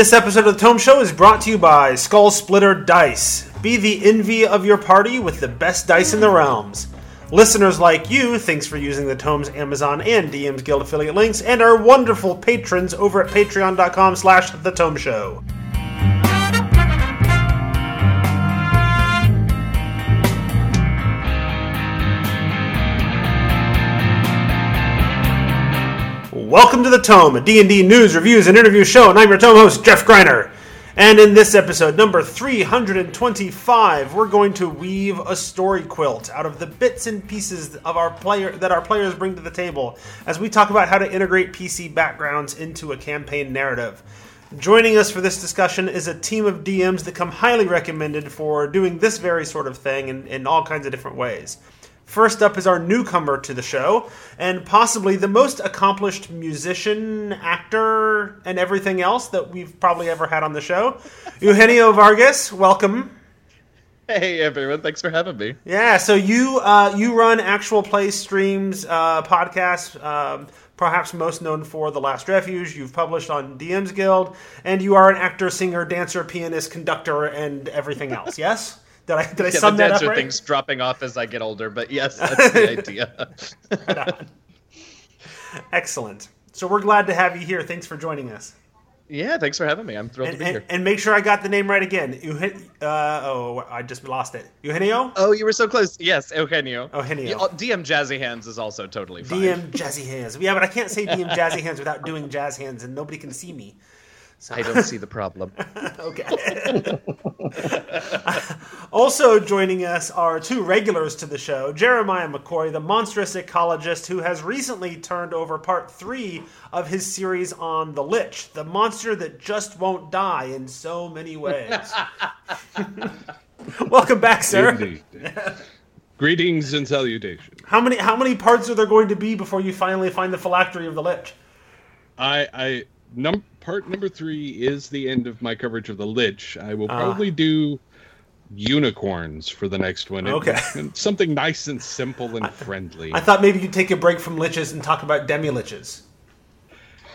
This episode of the Tome Show is brought to you by Skull Splitter Dice. Be the envy of your party with the best dice in the realms. Listeners like you, thanks for using the Tomes Amazon and DM's Guild affiliate links, and our wonderful patrons over at patreon.com slash the Tome Show. Welcome to the Tome, a D&D news, reviews, and interview show, and I'm your Tome host, Jeff Greiner. And in this episode, number 325, we're going to weave a story quilt out of the bits and pieces of our player that our players bring to the table as we talk about how to integrate PC backgrounds into a campaign narrative. Joining us for this discussion is a team of DMs that come highly recommended for doing this very sort of thing in, in all kinds of different ways. First up is our newcomer to the show, and possibly the most accomplished musician, actor, and everything else that we've probably ever had on the show. Eugenio Vargas, welcome. Hey everyone, thanks for having me. Yeah, so you uh, you run actual play streams, uh, podcasts, um, perhaps most known for The Last Refuge. You've published on DM's Guild, and you are an actor, singer, dancer, pianist, conductor, and everything else. Yes. Did I, did I Yeah, sum the that up dancer right? thing's dropping off as I get older, but yes, that's the idea. Excellent. So we're glad to have you here. Thanks for joining us. yeah, thanks for having me. I'm thrilled And, to be and, here. and make sure I got the name right again. Eugen- uh, oh, I just lost it. Eugenio? Oh, you were so close. Yes, Eugenio. Eugenio. Oh, DM Jazzy Hands is also totally fine. DM Jazzy Hands. Yeah, but I can't say DM Jazzy Hands without doing jazz hands, and nobody can see me. I don't see the problem. Okay. also joining us are two regulars to the show Jeremiah McCoy, the monstrous ecologist who has recently turned over part three of his series on the Lich, the monster that just won't die in so many ways. Welcome back, sir. Greetings and salutations. How many how many parts are there going to be before you finally find the phylactery of the Lich? I, I num part number three is the end of my coverage of the Lich. I will Ah. probably do unicorns for the next one. Okay. and something nice and simple and friendly. I thought maybe you'd take a break from liches and talk about demi liches.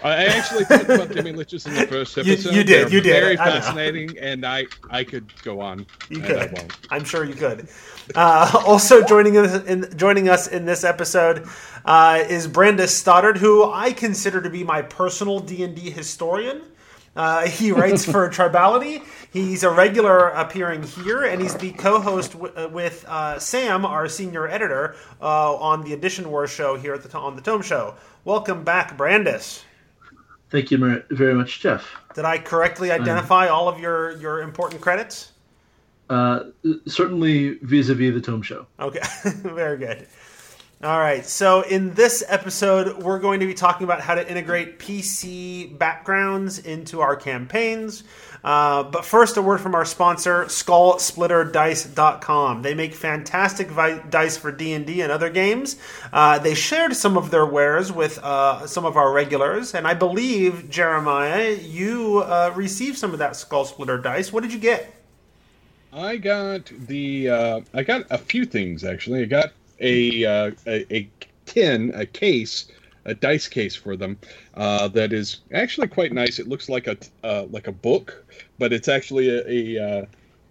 I actually talked about demi liches in the first episode. you did, They're you did. Very I fascinating, and I I could go on. You I could. won't. I'm sure you could. Uh, also joining us in joining us in this episode uh, is Brandes Stoddard, who I consider to be my personal D and D historian. Uh, he writes for Tribality. He's a regular appearing here, and he's the co-host w- uh, with uh, Sam, our senior editor, uh, on the Edition Wars show here at the on the Tome Show. Welcome back, Brandes. Thank you very much, Jeff. Did I correctly identify all of your your important credits? Uh, certainly vis-a-vis the Tome Show. Okay, very good. All right, so in this episode, we're going to be talking about how to integrate PC backgrounds into our campaigns. Uh, but first, a word from our sponsor, SkullSplitterDice.com. They make fantastic vi- dice for D and other games. Uh, they shared some of their wares with uh, some of our regulars, and I believe Jeremiah, you uh, received some of that Skull Splitter dice. What did you get? I got the uh, I got a few things actually. I got a a, a tin, a case, a dice case for them uh, that is actually quite nice. It looks like a uh, like a book, but it's actually a a, uh,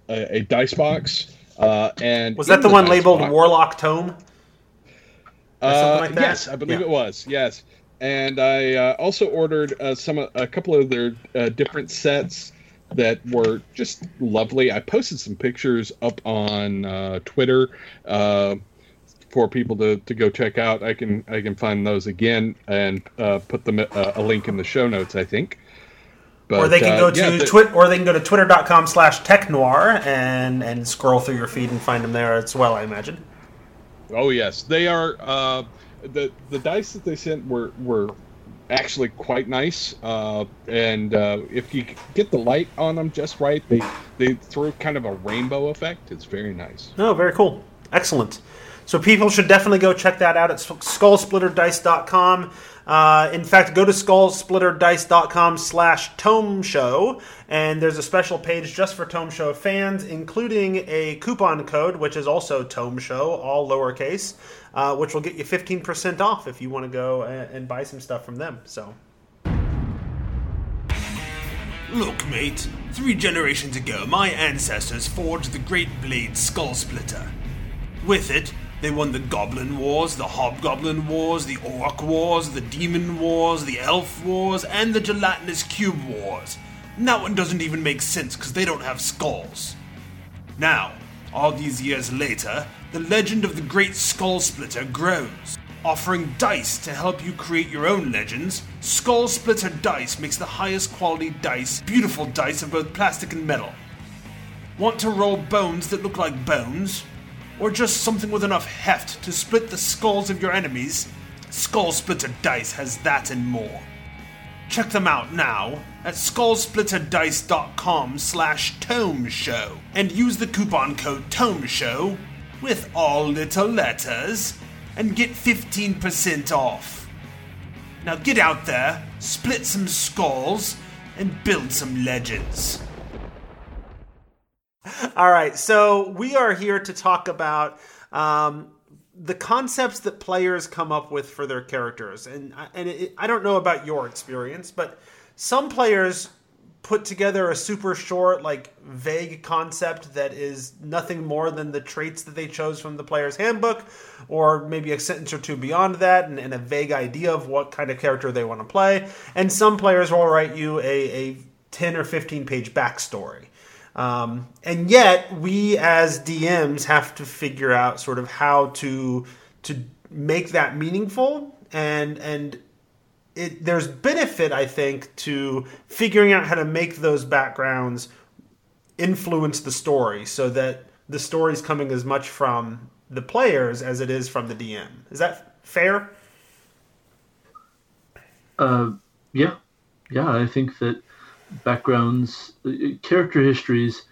a, a dice box. Uh, and Was that in the one labeled box- Warlock Tome? Uh, something like that? Yes, I believe Yeah. it was. Yes, and I uh, also ordered uh, some a couple of their uh, different sets that were just lovely. I posted some pictures up on uh, Twitter uh, for people to, to go check out. I can I can find those again and uh, put them uh, a link in the show notes. I think. But, or they can uh, go to yeah, the- twit or they can go to twitter.com slash technoir and and scroll through your feed and find them there as well i imagine Oh yes, they are. Uh, the the dice that they sent were were actually quite nice, uh, and uh, if you get the light on them just right, they they throw kind of a rainbow effect. It's very nice. oh very cool excellent so people should definitely go check that out at skullsplitterdice.com uh, in fact go to skullsplitterdice.com slash tome show and there's a special page just for tome show fans including a coupon code which is also tome show all lowercase uh, which will get you 15% off if you want to go and, and buy some stuff from them so Look, mate, three generations ago, my ancestors forged the great blade Skull Splitter. With it, they won the Goblin Wars, the Hobgoblin Wars, the Orc Wars, the Demon Wars, the Elf Wars, and the Gelatinous Cube Wars. And that one doesn't even make sense because they don't have skulls. Now, all these years later, the legend of the Great Skull Splitter grows. Offering dice to help you create your own legends, Skull Splitter Dice makes the highest quality dice, beautiful dice of both plastic and metal. Want to roll bones that look like bones? Or just something with enough heft to split the skulls of your enemies? Skull Splitter Dice has that and more. Check them out now at skullsplitterdice.com slash tome show and use the coupon code tome show with all little letters and get 15% off. Now get out there, split some skulls, and build some legends. All right, so we are here to talk about um, the concepts that players come up with for their characters, and and it, I don't know about your experience, but some players put together a super short, like vague concept that is nothing more than the traits that they chose from the player's handbook, or maybe a sentence or two beyond that, and, and a vague idea of what kind of character they want to play. And some players will write you a, a 10 or 15 page backstory. Um, and yet, we as DMs have to figure out sort of how to to make that meaningful and and it, there's benefit, I think, to figuring out how to make those backgrounds influence the story so that the story is coming as much from the players as it is from the DM. Is that fair? Uh, yeah, yeah. I think that backgrounds, uh, character histories,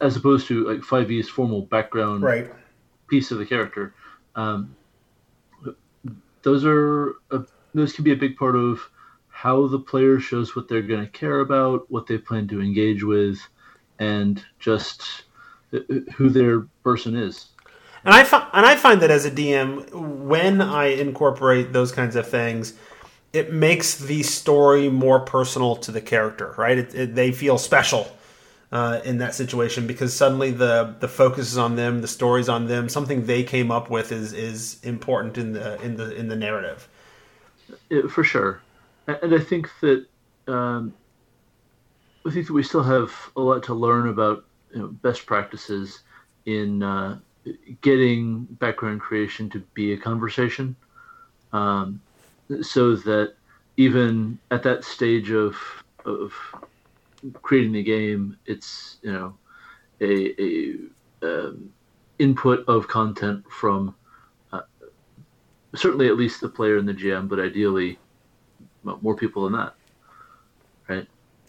as opposed to like Five E's formal background right. piece of the character, um, those are a, those can be a big part of how the player shows what they're going to care about, what they plan to engage with, and just uh, who their person is. And I fi- and I find that as a DM, when I incorporate those kinds of things, it makes the story more personal to the character. Right? It, it, they feel special uh, in that situation because suddenly the the focus is on them, the story's on them. Something they came up with is is important in the in the in the narrative. For sure, and I think that um, I think that we still have a lot to learn about you know, best practices in uh, getting background creation to be a conversation, um, so that even at that stage of of creating the game, it's you know a, a um, input of content from certainly at least the player and the GM, but ideally more people than that, right?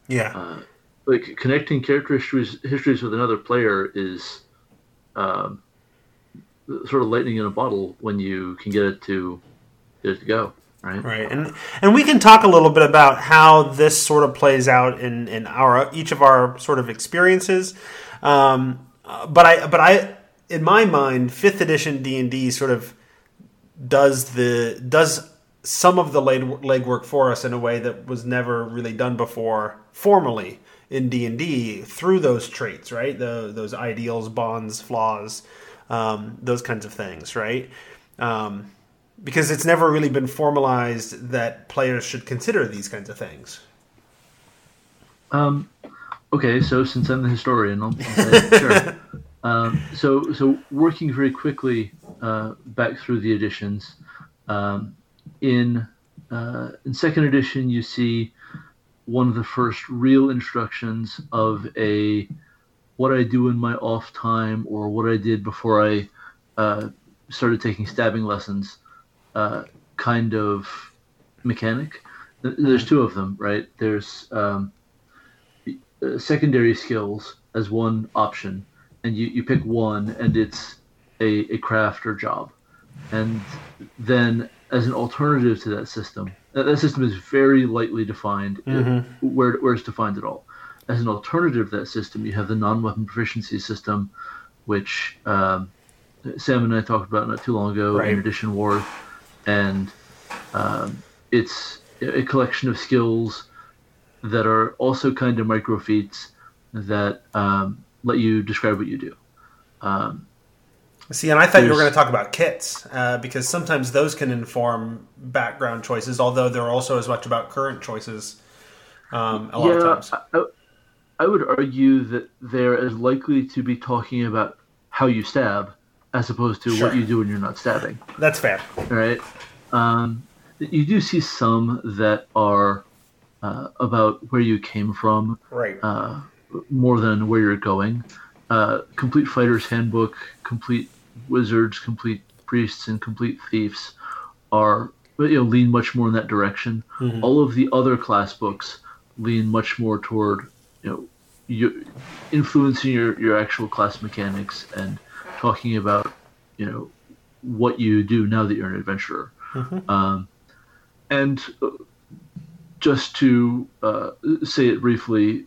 Yeah. Uh, like connecting character histories histories with another player is um, sort of lightning in a bottle when you can get it to get it to go. Right. Right. And and we can talk a little bit about how this sort of plays out in, in our each of our sort of experiences. Um, but I but I in my mind, fifth edition D and D sort of does the does some of the leg legwork for us in a way that was never really done before formally in D and D through those traits, right? The those ideals, bonds, flaws, um, those kinds of things, right? Um, because it's never really been formalized that players should consider these kinds of things. Um, okay, so since I'm the historian, I'll, I'll say, sure. Um, so, so working very quickly uh, back through the editions. Um, in uh, in second edition, you see one of the first real instructions of a what I do in my off time or what I did before I uh, started taking stabbing lessons uh, kind of mechanic. There's two of them, right? There's um, uh, secondary skills as one option, and you, you pick one, and it's a, a craft or job. And then, as an alternative to that system, that, that system is very lightly defined, mm-hmm. where, where it's defined at all. As an alternative to that system, you have the non weapon proficiency system, which um, Sam and I talked about not too long ago right. in Edition War. And um, it's a collection of skills that are also kind of micro feats that um, let you describe what you do. Um, See, and I thought you were going to talk about kits uh, because sometimes those can inform background choices, although they're also as much about current choices. Um, a lot of yeah, times, I, I- I would argue that they're as likely to be talking about how you stab as opposed to Sure. what you do when you're not stabbing. that's fair. right? Um, you do see some that are uh, about where you came from Right. uh, more than where you're going. Uh, complete Fighter's Handbook, Complete Wizards, Complete Priests, and Complete Thieves are you know lean much more in that direction. All of the other class books lean much more toward you know you influencing your, your actual class mechanics and talking about you know what you do now that you're an adventurer. Um, and uh, just to uh, say it briefly,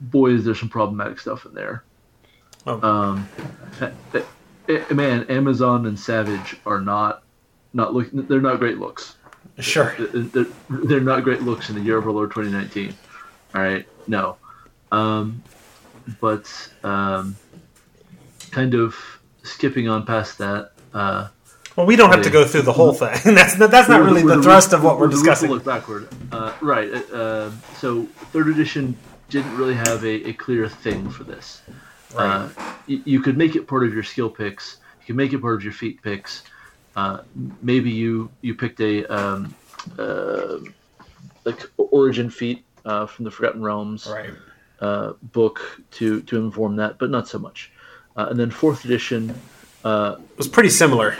boys, there's some problematic stuff in there. Oh. Um, man, Amazon and Savage are not not look. They're not great looks. Sure. They're, they're not great looks in the year of our Lord 2019. All right, no. Um, but um, kind of skipping on past that. Uh, Well, we don't have to go through the whole thing. that's not, that's not with- really with the thrust of what we're with a discussing. Look backward, uh, right? Uh, uh, so third edition didn't really have a, a clear thing for this. Uh, y- you could make it part of your skill picks. You can make it part of your feat picks. Uh, maybe you you picked a um, uh, like origin feat uh, from the Forgotten Realms Right. uh, book to to inform that, but not so much. Uh, and then fourth edition, uh, It was pretty similar.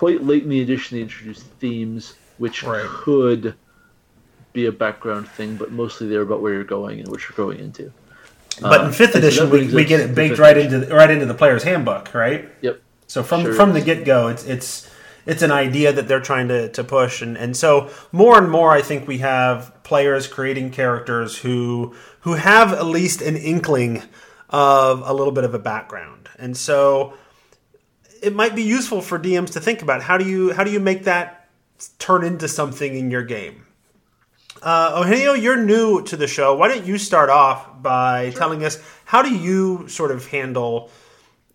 Quite late in the edition, they introduced themes, which Right. could be a background thing, but mostly they're about where you're going and what you're going into. But Uh, in fifth and so edition, we, we get it baked right edition. into right into the player's handbook, right? Yep. So from Sure from is. the get go, it's it's it's an idea that they're trying to, to push, and, and so more and more, I think we have players creating characters who who have at least an inkling of a little bit of a background, and so it might be useful for DMs to think about how do you how do you make that turn into something in your game. Uh, Eugenio, you're new to the show. Why don't you start off by telling us how do you sort of handle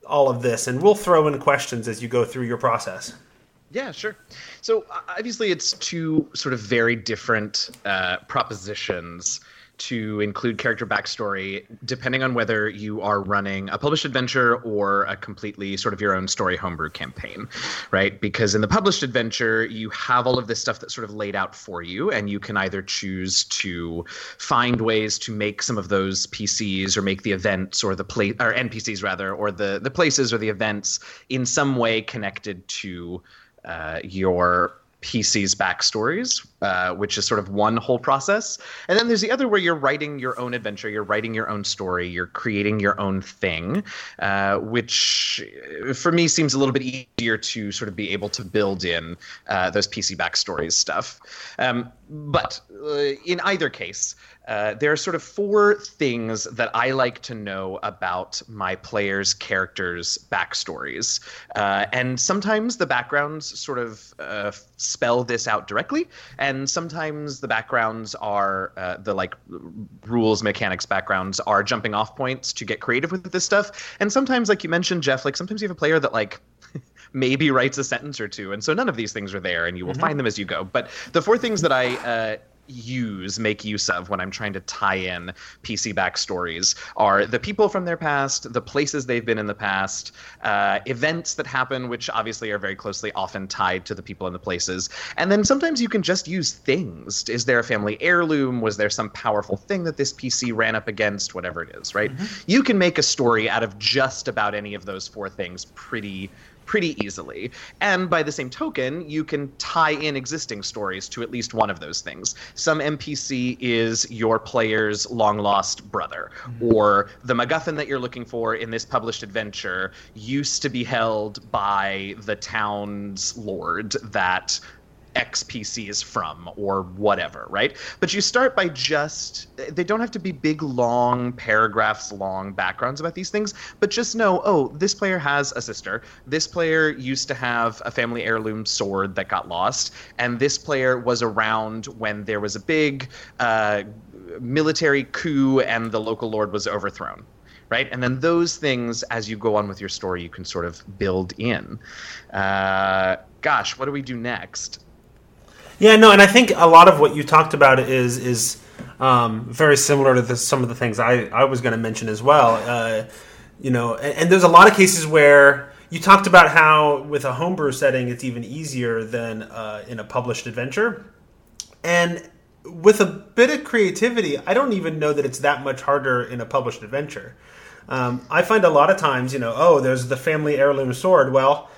all of this, and we'll throw in questions as you go through your process. Yeah, sure. So obviously, it's two sort of very different uh, propositions to include character backstory, depending on whether you are running a published adventure or a completely sort of your own story homebrew campaign, right? Because in the published adventure, you have all of this stuff that's sort of laid out for you, and you can either choose to find ways to make some of those PCs or make the events or the play or NPCs rather, or the the places or the events in some way connected to uh, your PC's backstories, uh, which is sort of one whole process. And then there's the other where you're writing your own adventure, you're writing your own story, you're creating your own thing, uh, which uh, for me seems a little bit easier to sort of be able to build in uh, those PC backstories stuff. Um, but uh, in either case, there are sort of four things that I like to know about my players' characters' backstories. And sometimes the backgrounds sort of spell this out directly, and sometimes the backgrounds are uh, the like rules, mechanics backgrounds are jumping off points to get creative with this stuff. And sometimes, like you mentioned, Jeff, like sometimes you have a player that like maybe writes a sentence or two, and so none of these things are there, and you will find them as you go. But the four things that I uh, use, make use of when I'm trying to tie in PC backstories are the people from their past, the places they've been in the past, uh, events that happen, which obviously are very closely often tied to the people and the places. And then sometimes you can just use things. Is there a family heirloom? Was there some powerful thing that this PC ran up against? Whatever it is, right? You can make a story out of just about any of those four things pretty pretty easily. And by the same token, you can tie in existing stories to at least one of those things. Some NPC is your player's long lost brother, mm-hmm. or the MacGuffin that you're looking for in this published adventure used to be held by the town's lord that X PC is from or whatever, right? But you start by just, they don't have to be big, long paragraphs, long backgrounds about these things, but just know, oh, this player has a sister. This player used to have a family heirloom sword that got lost. And this player was around when there was a big uh, military coup and the local lord was overthrown right? And then those things, as you go on with your story, you can sort of build in. Uh, gosh, what do we do next? Yeah, no, and I think a lot of what you talked about is is um, very similar to the, some of the things I, I was going to mention as well. Uh, you know, and, and, there's a lot of cases where you talked about how with a homebrew setting it's even easier than uh, in a published adventure, and with a bit of creativity, I don't even know that it's that much harder in a published adventure. Um, I find a lot of times, you know, oh, there's the family heirloom sword. Well,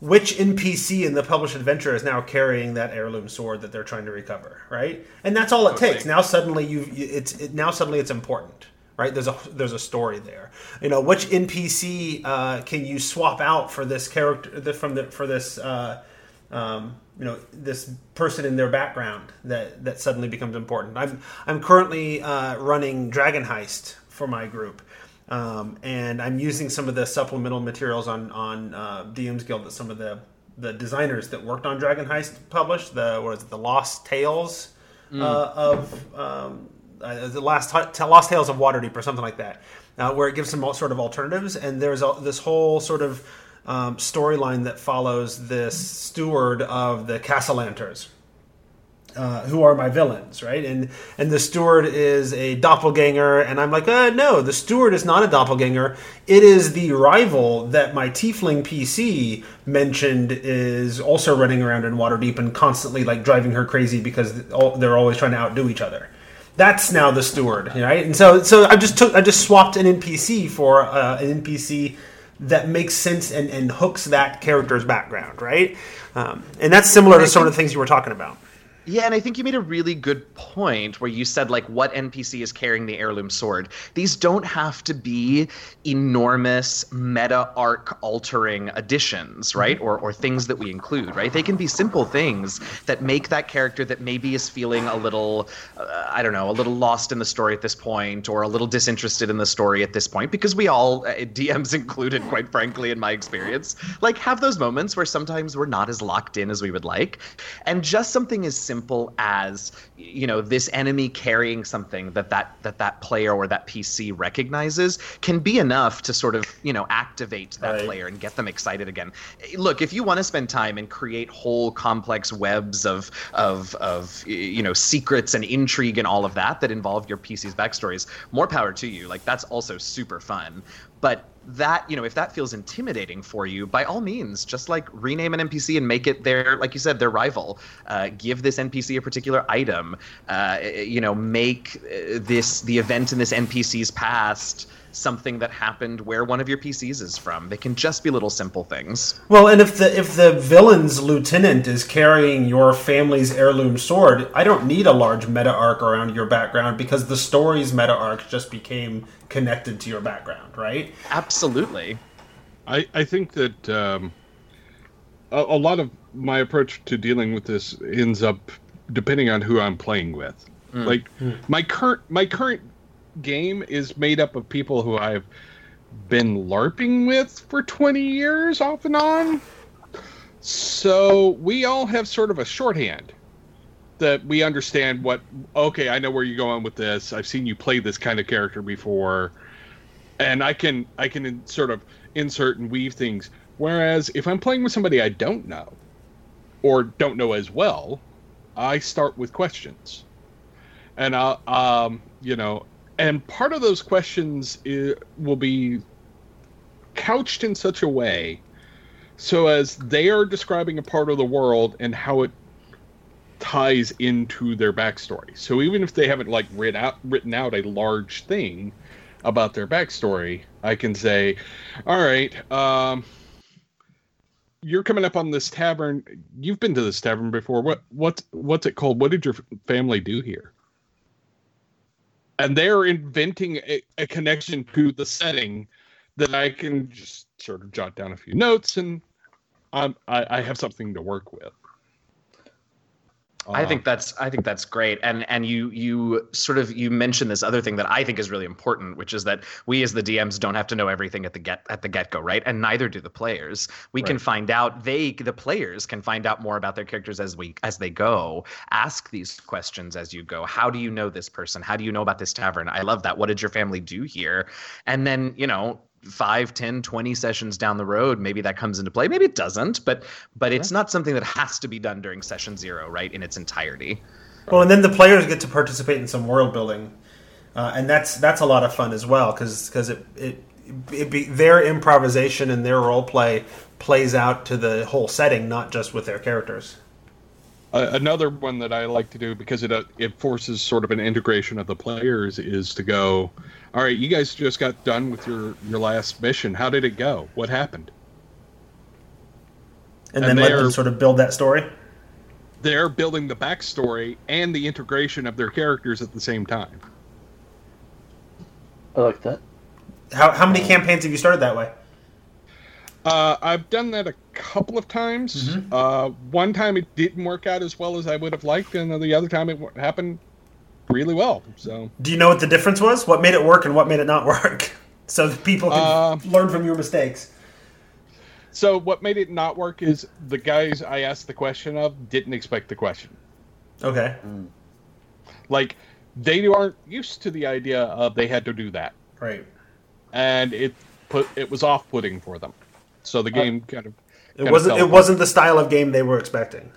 which NPC in the published adventure is now carrying that heirloom sword that they're trying to recover, right? And that's all it okay. takes. Now suddenly you it's it, now suddenly it's important, right? There's a there's a story there. You know, which NPC uh, can you swap out for this character from the for this uh, um, you know this person in their background that that suddenly becomes important. I'm I'm currently uh, running Dragon Heist for my group, um, and I'm using some of the supplemental materials on on uh, DM's Guild that some of the the designers that worked on Dragon Heist published. The what is it, the Lost Tales mm. uh, of um, uh, the last Lost Tales of Waterdeep or something like that, uh, where it gives some sort of alternatives. And there's a, this whole sort of um, storyline that follows this steward of the Cassalanters uh, who are my villains, right? And and the steward is a doppelganger, and I'm like, uh, no, the steward is not a doppelganger. It is the rival that my tiefling PC mentioned is also running around in Waterdeep and constantly like driving her crazy because they're always trying to outdo each other. That's now the steward, right? And so so I just took I just swapped an NPC for uh, an NPC that makes sense and, and hooks that character's background, right? Um, and that's similar to some of the things you were talking about. Yeah, and I think you made a really good point where you said like what NPC is carrying the heirloom sword. These don't have to be enormous meta arc altering additions, mm-hmm. right? Or or things that we include, right? They can be simple things that make that character that maybe is feeling a little uh, I don't know, a little lost in the story at this point or a little disinterested in the story at this point because we all uh, DMs included quite frankly in my experience, like have those moments where sometimes we're not as locked in as we would like. And just something as simple simple as you know this enemy carrying something that that that that player or that PC recognizes can be enough to sort of you know activate that right. player and get them excited again. Look, if you want to spend time and create whole complex webs of of of you know secrets and intrigue and all of that that involve your PC's backstories, more power to you. Like that's also super fun. But that you know if that feels intimidating for you by all means just like rename an npc and make it their like you said their rival uh, give this npc a particular item uh, you know make uh, this the event in this npc's past something that happened where one of your PCs is from. They can just be little simple things. Well, and if the if the villain's lieutenant is carrying your family's heirloom sword, I don't need a large meta arc around your background because the story's meta arc just became connected to your background, right? Absolutely. I I think that um, a, a lot of my approach to dealing with this ends up depending on who I'm playing with. Mm. Like mm. my current my current game is made up of people who I've been LARPing with for 20 years off and on. So we all have sort of a shorthand that we understand what, okay, I know where you're going with this. I've seen you play this kind of character before. And I can I can sort of insert and weave things. Whereas if I'm playing with somebody I don't know or don't know as well, I start with questions. And I, um, you know, and part of those questions is, will be couched in such a way so as they are describing a part of the world and how it ties into their backstory. So even if they haven't like written out written out a large thing about their backstory, I can say, "All right, um, you're coming up on this tavern. You've been to this tavern before. What what's what's it called? What did your family do here?" and they're inventing a, a, connection to the setting that I can just sort of jot down a few notes and I'm I have something to work with. I uh-huh. think that's I think that's great, and and you you sort of you mentioned this other thing that I think is really important, which is that we as the DMs don't have to know everything at the get at the get go, right? And neither do the players. We right. can find out they the players can find out more about their characters as we as they go. Ask these questions as you go. How do you know this person? How do you know about this tavern? I love that. What did your family do here? And then you know 5 10 20 sessions down the road maybe that comes into play. Maybe it doesn't but but it's not something that has to be done during session zero right in its entirety. Well and then the players get to participate in some world building uh, and that's that's a lot of fun as well because because it, it it be their improvisation and their role play plays out to the whole setting not just with their characters uh, another one that I like to do because it uh, it forces sort of an integration of the players is to go, all right, you guys just got done with your your last mission. How did it go? What happened? And, and then let them sort of build that story. They're building the backstory and the integration of their characters at the same time. I like that. How how many campaigns have you started that way? Uh, I've done that a couple of times. Mm-hmm. Uh, one time it didn't work out as well as I would have liked, and the other time it happened really well. So, do you know what the difference was? What made it work and what made it not work? so that people can uh, learn from your mistakes. So, what made it not work is the guys I asked the question of didn't expect the question. Okay. Mm. Like they aren't used to the idea of they had to do that. Right. And it put it was off-putting for them. So the game uh, kind of it wasn't it wasn't the style of game they were expecting.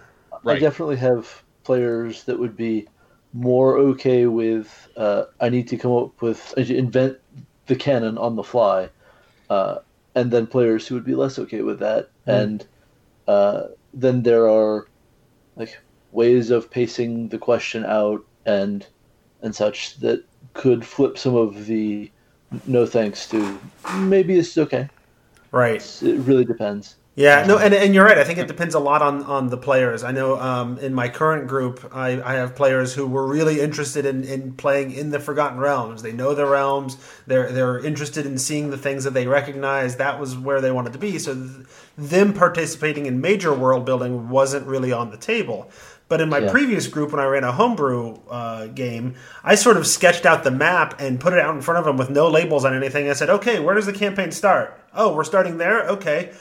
Right. I definitely have players that would be more okay with uh, I need to come up with invent the canon on the fly, uh, and then players who would be less okay with that, mm. and uh, then there are like ways of pacing the question out and and such that could flip some of the no thanks to maybe it's okay. Right. It really depends. Yeah, no, and, and you're right. I think it depends a lot on, on the players. I know um, in my current group, I, I have players who were really interested in, in playing in the Forgotten Realms. They know the realms. They're they're interested in seeing the things that they recognize. That was where they wanted to be. So th- them participating in major world building wasn't really on the table. But in my yeah. previous group, when I ran a homebrew uh, game, I sort of sketched out the map and put it out in front of them with no labels on anything. I said, "Okay, where does the campaign start? Oh, we're starting there. Okay,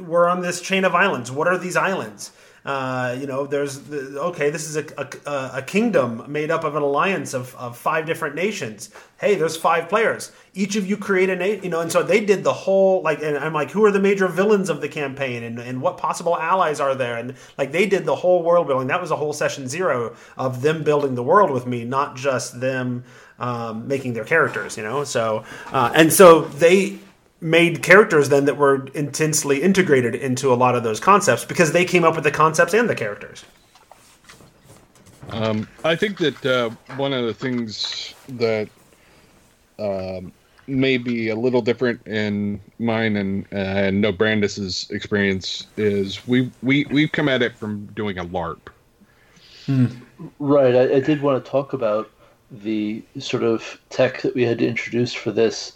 we're on this chain of islands. What are these islands? Uh, you know, there's the, okay. This is a, a, a, kingdom made up of an alliance of, of five different nations. Hey, there's five players. Each of you create a nation. You know, and so they did the whole like. And I'm like, who are the major villains of the campaign, and, and what possible allies are there? And like they did the whole world building. That was a whole session zero of them building the world with me, not just them um, making their characters. You know, so uh, and so they made characters then that were intensely integrated into a lot of those concepts because they came up with the concepts and the characters. Um, I think that uh, one of the things that um, may be a little different in mine and and no Brandes's experience is we we we've come at it from doing a LARP. Hmm. Right. I, I did want to talk about the sort of tech that we had to introduce for this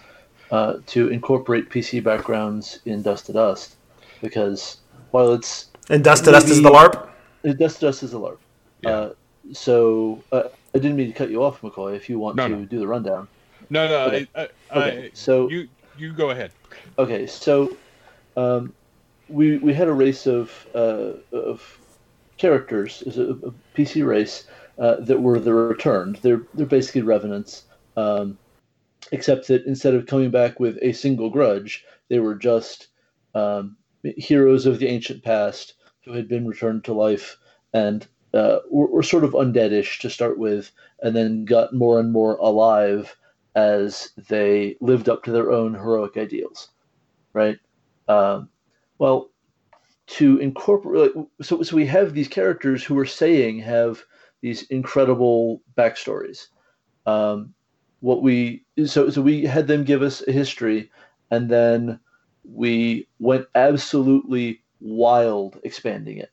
uh, to incorporate PC backgrounds in Dust to Dust because while it's and Dust to Dust is the LARP. Dust to Dust is the LARP. Yeah. Uh, so uh, I didn't mean to cut you off, McCoy. If you want no, to no. do the rundown. No, no. Okay. I, I, okay. so you you go ahead. Okay, so um, we we had a race of uh, of characters, a, a PC race uh, that were the returned. They're they're basically revenants. Um, except that instead of coming back with a single grudge, they were just um, heroes of the ancient past who had been returned to life and uh, were, were, sort of undeadish to start with, and then got more and more alive as they lived up to their own heroic ideals, right? Um, well, to incorporate, so so we have these characters who are saying have these incredible backstories. Um, what we so so we had them give us a history and then we went absolutely wild expanding it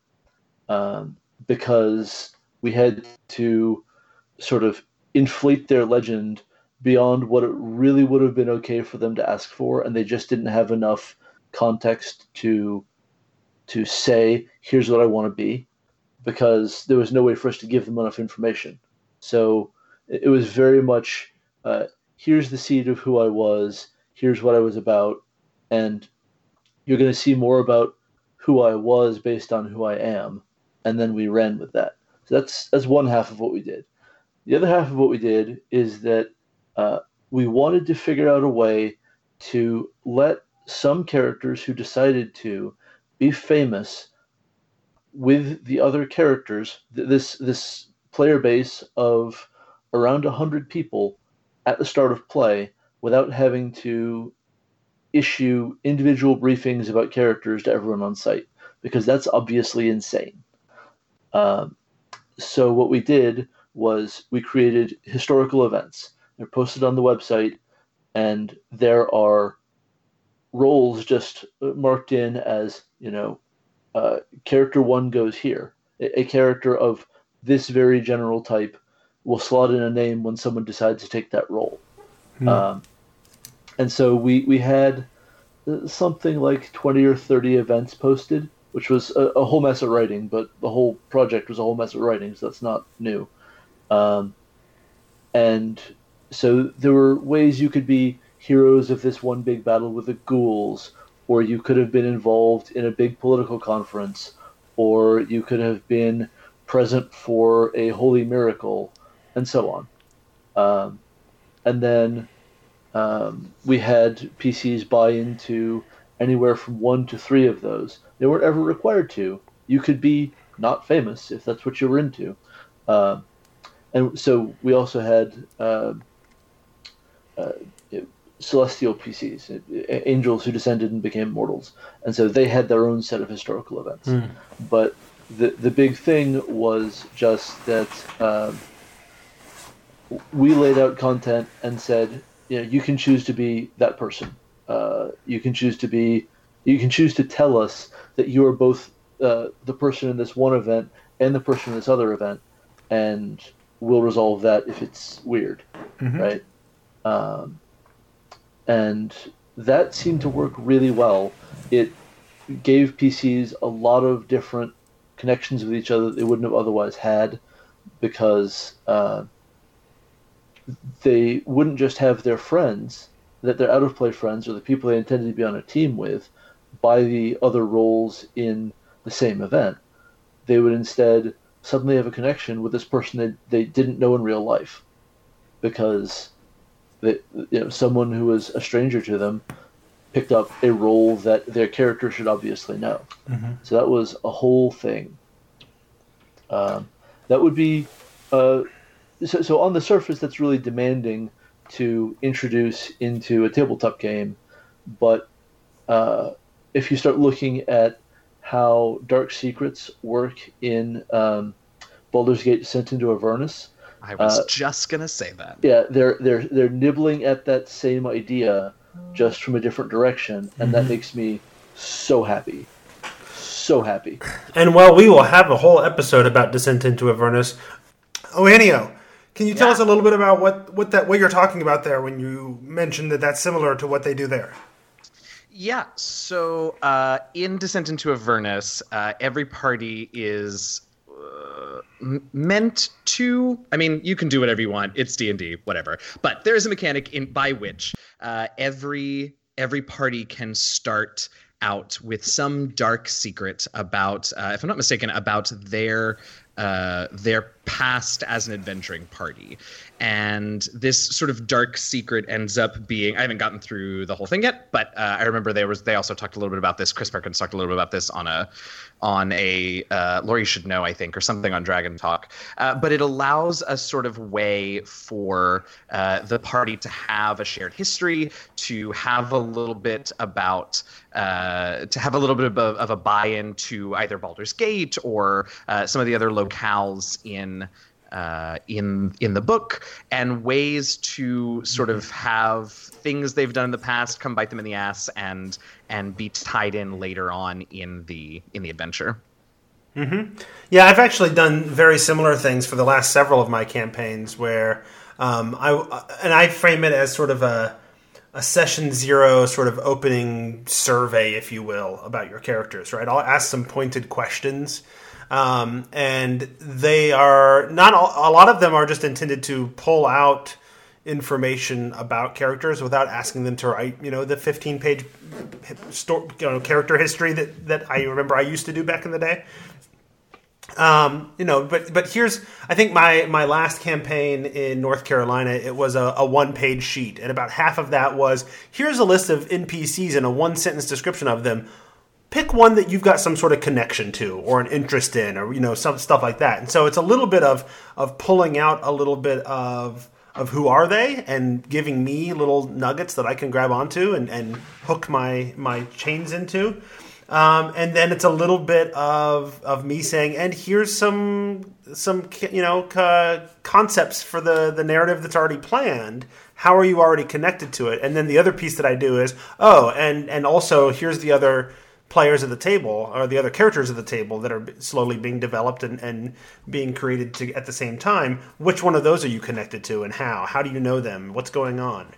um, because we had to sort of inflate their legend beyond what it really would have been okay for them to ask for and they just didn't have enough context to to say here's what i want to be because there was no way for us to give them enough information. So it, it was very much uh, here's the seed of who I was, here's what I was about, and you're going to see more about who I was based on who I am, and then we ran with that. So that's that's one half of what we did. The other half of what we did is that uh, we wanted to figure out a way to let some characters who decided to be famous with the other characters. This this player base of around hundred people at the start of play without having to issue individual briefings about characters to everyone on site because that's obviously insane. Um, so what we did was we created historical events. They're posted on the website, and there are roles just marked in as you know, uh, character one goes here. A, a character of this very general type will slot in a name when someone decides to take that role. Hmm. Um, and so we we had uh, something like 20 or 30 events posted which was a, a, whole mess of writing but the whole project was a whole mess of writing so that's not new um, and so there were ways you could be heroes of this one big battle with the ghouls or you could have been involved in a big political conference or you could have been present for a holy miracle and so on um, and then um, we had PCs buy into anywhere from one to three of those. They weren't ever required to. You could be not famous if that's what you were into. Uh, and so we also had uh, uh, celestial PCs, angels who descended and became mortals, and so they had their own set of historical events. Mm. But the the big thing was just that um, we laid out content and said, you know, you can choose to be that person. Uh, you can choose to be, you can choose to tell us that you are both uh, the person in this one event and the person in this other event, and we'll resolve that if it's weird, mm-hmm. right? Um, and that seemed to work really well. It gave PCs a lot of different connections with each other that they wouldn't have otherwise had because uh, they wouldn't just have their friends, that their out of play friends or the people they intended to be on a team with, by the other roles in the same event. They would instead suddenly have a connection with this person that they didn't know in real life because they, you know, someone who was a stranger to them picked up a role that their character should obviously know. Mm-hmm. So that was a whole thing. Um, that would be uh, so, so on the surface, that's really demanding to introduce into a tabletop game, but uh, if you start looking at how dark secrets work in um, Baldur's Gate Descent into Avernus, I was uh, just gonna say that. Yeah, they're they're they're nibbling at that same idea, just from a different direction, and mm-hmm. that makes me so happy, so happy. And while we will have a whole episode about Descent into Avernus, oh, Anio, can you tell yeah. us a little bit about what, what that what you're talking about there when you mentioned that that's similar to what they do there? Yeah. So uh, in Descent into Avernus, uh, every party is uh, meant to. I mean, you can do whatever you want. It's D and D, whatever. But there is a mechanic in by which uh, every every party can start out with some dark secret about, uh, if I'm not mistaken, about their uh, their past as an adventuring party. And this sort of dark secret ends up being I haven't gotten through the whole thing yet, but uh, I remember there was they also talked a little bit about this. Chris Perkins talked a little bit about this on a on a uh, You Should Know, I think, or something on Dragon Talk. Uh, but it allows a sort of way for uh, the party to have a shared history, to have a little bit about, uh, to have a little bit of a, of a buy-in to either Baldur's Gate or uh, some of the other locales in uh, in in the book and ways to sort of have things they've done in the past come bite them in the ass and and be tied in later on in the in the adventure. Mm-hmm. Yeah, I've actually done very similar things for the last several of my campaigns where um, I and I frame it as sort of a a session zero sort of opening survey, if you will, about your characters. Right, I'll ask some pointed questions. Um, and they are not all, a lot of them are just intended to pull out information about characters without asking them to write, you know, the 15 page story, you know, character history that, that I remember I used to do back in the day. Um, you know, but but here's I think my my last campaign in North Carolina it was a, a one page sheet and about half of that was here's a list of NPCs and a one sentence description of them. Pick one that you've got some sort of connection to or an interest in or you know some stuff like that. And so it's a little bit of of pulling out a little bit of of who are they and giving me little nuggets that I can grab onto and, and hook my my chains into. Um, and then it's a little bit of of me saying, and here's some some you know uh, concepts for the the narrative that's already planned. How are you already connected to it? And then the other piece that I do is, oh, and and also here's the other players at the table or the other characters at the table that are slowly being developed and, and being created to, at the same time which one of those are you connected to and how? How do you know them? What's going on?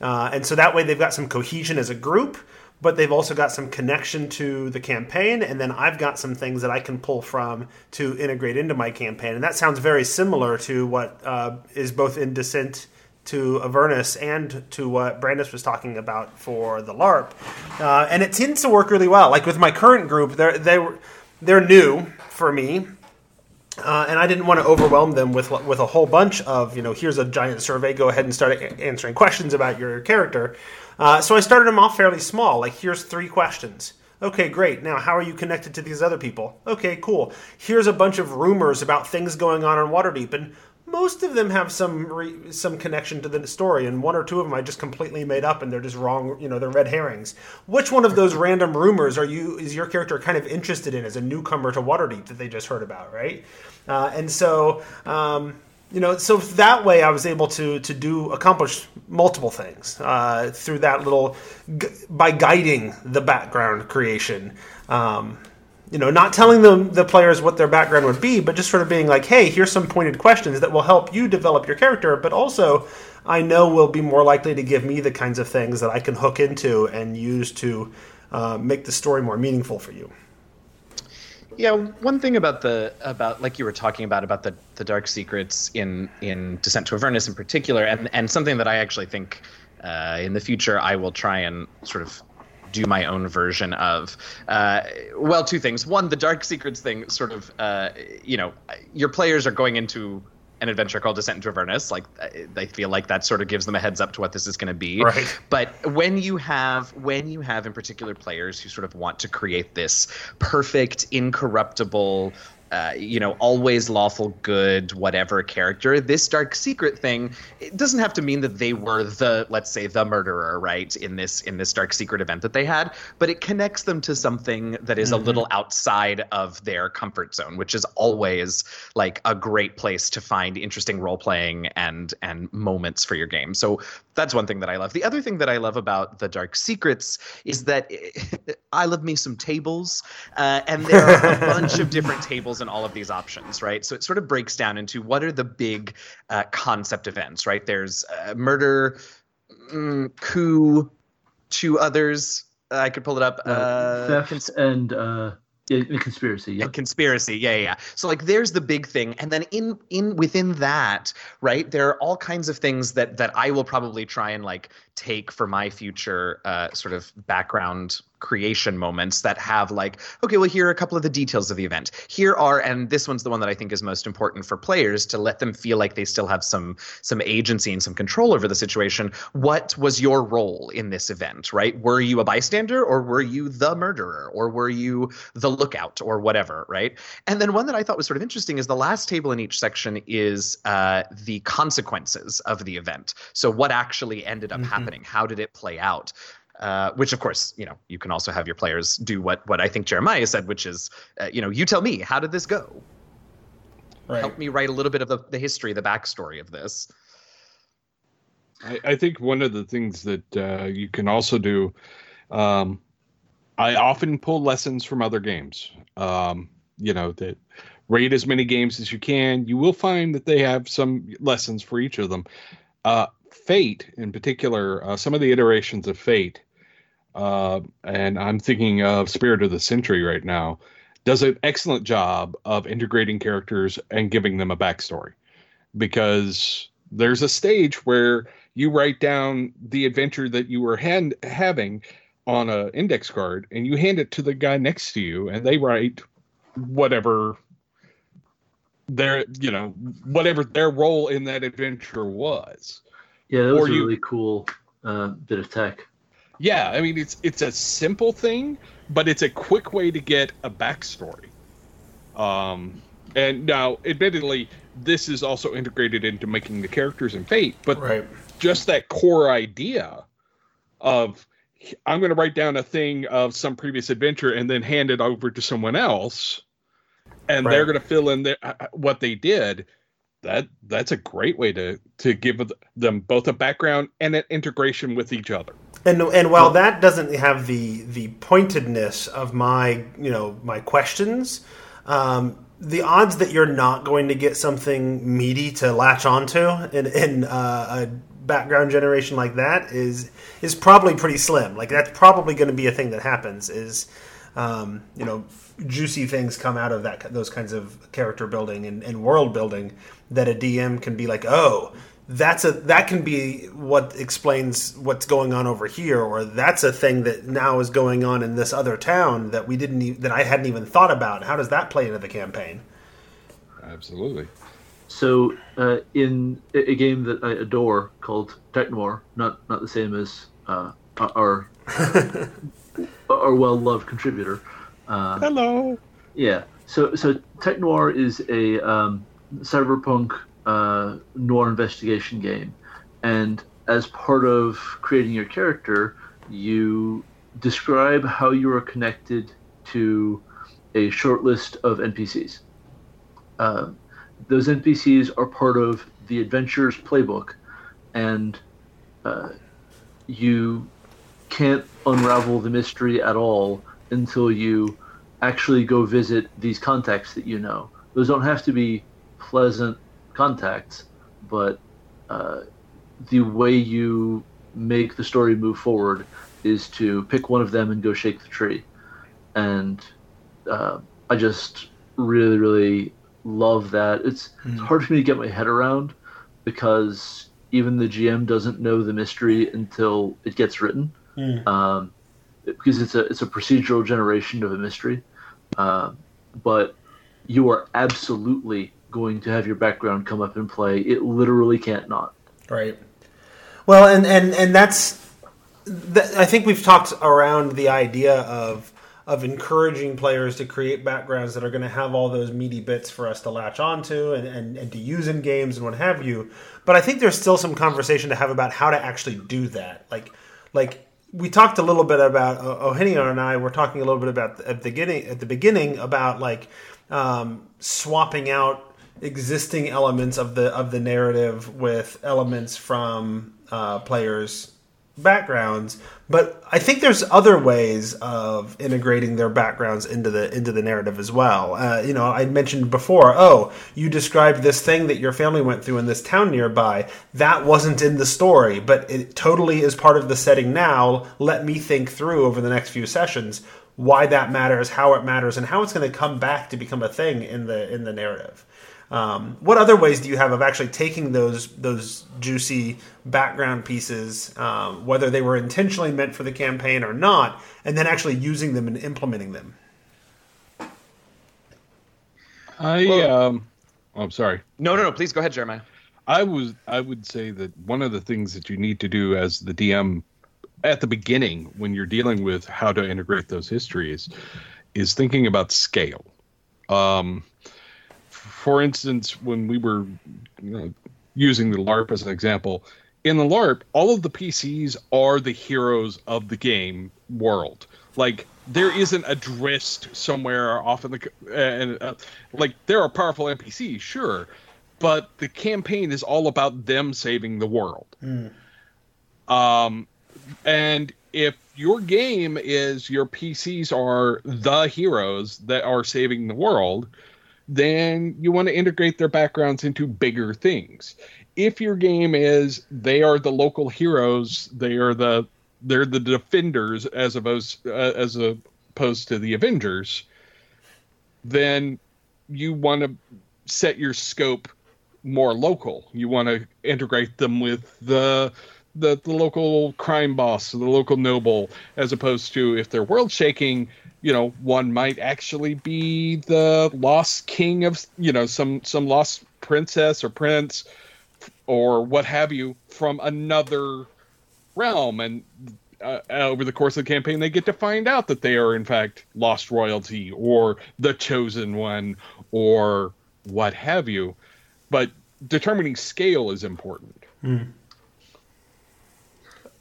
Uh, and so that way they've got some cohesion as a group but they've also got some connection to the campaign and then i've got some things that i can pull from to integrate into my campaign. And that sounds very similar to what uh, is both in descent to Avernus and to what Brandes was talking about for the LARP, uh, and it tends to work really well. Like with my current group, they're they they're new for me, uh, and I didn't want to overwhelm them with with a whole bunch of you know here's a giant survey. Go ahead and start answering questions about your character. Uh, so I started them off fairly small. Like here's three questions. Okay, great. Now, how are you connected to these other people? Okay, cool. Here's a bunch of rumors about things going on in Waterdeep, and most of them have some re- some connection to the story, and one or two of them I just completely made up, and they're just wrong. You know, they're red herrings. Which one of those random rumors are you is your character kind of interested in as a newcomer to Waterdeep that they just heard about, right? Uh, and so. Um, you know, so that way I was able to to do accomplish multiple things uh, through that little by guiding the background creation. Um, you know, not telling them the players what their background would be, but just sort of being like, hey, here's some pointed questions that will help you develop your character, but also I know will be more likely to give me the kinds of things that I can hook into and use to uh, make the story more meaningful for you. Yeah, one thing about the about like you were talking about about the the dark secrets in in Descent to Avernus in particular, and and something that I actually think uh, in the future I will try and sort of do my own version of. Uh, well, two things. One, the Dark Secrets thing, sort of, uh, you know, your players are going into an adventure called Descent into Avernus. Like, they feel like that sort of gives them a heads up to what this is going to be. Right. But when you have, when you have in particular players who sort of want to create this perfect, incorruptible, uh, you know, always lawful good, whatever character. This dark secret thing, it doesn't have to mean that they were the, let's say, the murderer, right? In this in this dark secret event that they had, but it connects them to something that is mm-hmm. a little outside of their comfort zone, which is always like a great place to find interesting role playing and and moments for your game. So that's one thing that I love. The other thing that I love about the Dark Secrets is that I love me some tables, uh, and there are a bunch of different tables in all of these options, right? So it sort of breaks down into what are the big uh, concept events, right? There's uh, murder, mm, coup, two others. I could pull it up. Uh, uh, theft cons- and uh, yeah, conspiracy, yeah. Conspiracy, yeah, yeah. So like, there's the big thing, and then in in within that, right, there are all kinds of things that that I will probably try and like take for my future uh, sort of background creation moments that have like okay well here are a couple of the details of the event. Here are and this one's the one that i think is most important for players to let them feel like they still have some some agency and some control over the situation. What was your role in this event right? Were you a bystander or were you the murderer or were you the lookout or whatever right? And then one that i thought was sort of interesting is the last table in each section is uh, the consequences of the event. So what actually ended up mm-hmm. happening? How did it play out uh, which of course you know you can also have your players do what what I think Jeremiah said, which is uh, you know you tell me how did this go? Right. Help me write a little bit of the, the history, the backstory of this. I, I think one of the things that uh, you can also do, um, I often pull lessons from other games. Um, you know that rate as many games as you can. You will find that they have some lessons for each of them. Uh, Fate, in particular, uh, some of the iterations of Fate, uh, and I'm thinking of Spirit of the Century right now, does an excellent job of integrating characters and giving them a backstory. Because there's a stage where you write down the adventure that you were hand, having on an index card and you hand it to the guy next to you and they write whatever their you know whatever their role in that adventure was Yeah, that was Or a you- really cool uh, bit of tech. Yeah i mean it's it's a simple thing but it's a quick way to get a backstory um and now admittedly this is also integrated into making the characters in fate but Right. just that core idea of I'm going to write down a thing of some previous adventure and then hand it over to someone else, and they're going to fill in their, uh, what they did. That that's a great way to to give them both a background and an integration with each other. And and while that doesn't have the the pointedness of my you know my questions, um, the odds that you're not going to get something meaty to latch onto in in uh, a background generation like that is is probably pretty slim. Like that's probably going to be a thing that happens. Is um, you know juicy things come out of that those kinds of character building and, and world building that a DM can be like, oh, that's a that can be what explains what's going on over here, or that's a thing that now is going on in this other town that we didn't e- that I hadn't even thought about. How does that play into the campaign? Absolutely. So, uh, in a a game that I adore called Tech Noir, not not the same as uh, our our well loved contributor. Uh, Hello. yeah. So so Tech Noir is a um, cyberpunk uh, noir investigation game, and as part of creating your character, you describe how you are connected to a short list of NPCs. Uh, those NPCs are part of the adventure's playbook, and uh, you can't unravel the mystery at all until you actually go visit these contacts that you know. Those don't have to be pleasant contacts, but uh, the way you make the story move forward is to pick one of them and go shake the tree. And uh, I just really, really love that. It's, it's hard for me to get my head around because even the GM doesn't know the mystery until it gets written. Um, because it's a it's a procedural generation of a mystery, uh, but you are absolutely going to have your background come up and play. It literally can't not. Right. Well, and and and that's that, I think we've talked around the idea of of encouraging players to create backgrounds that are going to have all those meaty bits for us to latch onto and, and, and to use in games and what have you. But I think there's still some conversation to have about how to actually do that. Like, like we talked a little bit about uh, and I were talking a little bit about at the beginning at the beginning about like um, swapping out existing elements of the of the narrative with elements from uh, players' backgrounds. But I think there's other ways of integrating their backgrounds into the into the narrative as well. Uh, you know, I mentioned before. Oh, you described this thing that your family went through in this town nearby. That wasn't in the story, but it totally is part of the setting now. Let me think through over the next few sessions why that matters, how it matters, and how it's going to come back to become a thing in the in the narrative. Um, what other ways do you have of actually taking those those juicy background pieces, um, whether they were intentionally meant for the campaign or not, and then actually using them and implementing them? I Well- um, oh, I'm sorry. No, no, no. Please go ahead, Jeremiah. I was I would say that one of the things that you need to do as the DM at the beginning when you're dealing with how to integrate those histories is thinking about scale. Um, for instance, when we were you know, using the LARP as an example, in the LARP, all of the PCs are the heroes of the game world. Like there isn't a Drizzt somewhere off in the and uh, like there are powerful NPCs, sure, but the campaign is all about them saving the world. Um, and if your game is your PCs are the heroes that are saving the world, then you want to integrate their backgrounds into bigger things. If your game is they are the local heroes, they are the they're the defenders as opposed uh, as opposed to the Avengers, then you want to set your scope more local. You want to integrate them with the the, the local crime boss, the local noble, as opposed to if they're world shaking, you know, one might actually be the lost king of, you know, some some lost princess or prince or what have you from another realm. And uh, over the course of the campaign they get to find out that they are in fact lost royalty or the chosen one or what have you. But determining scale is important. Mm.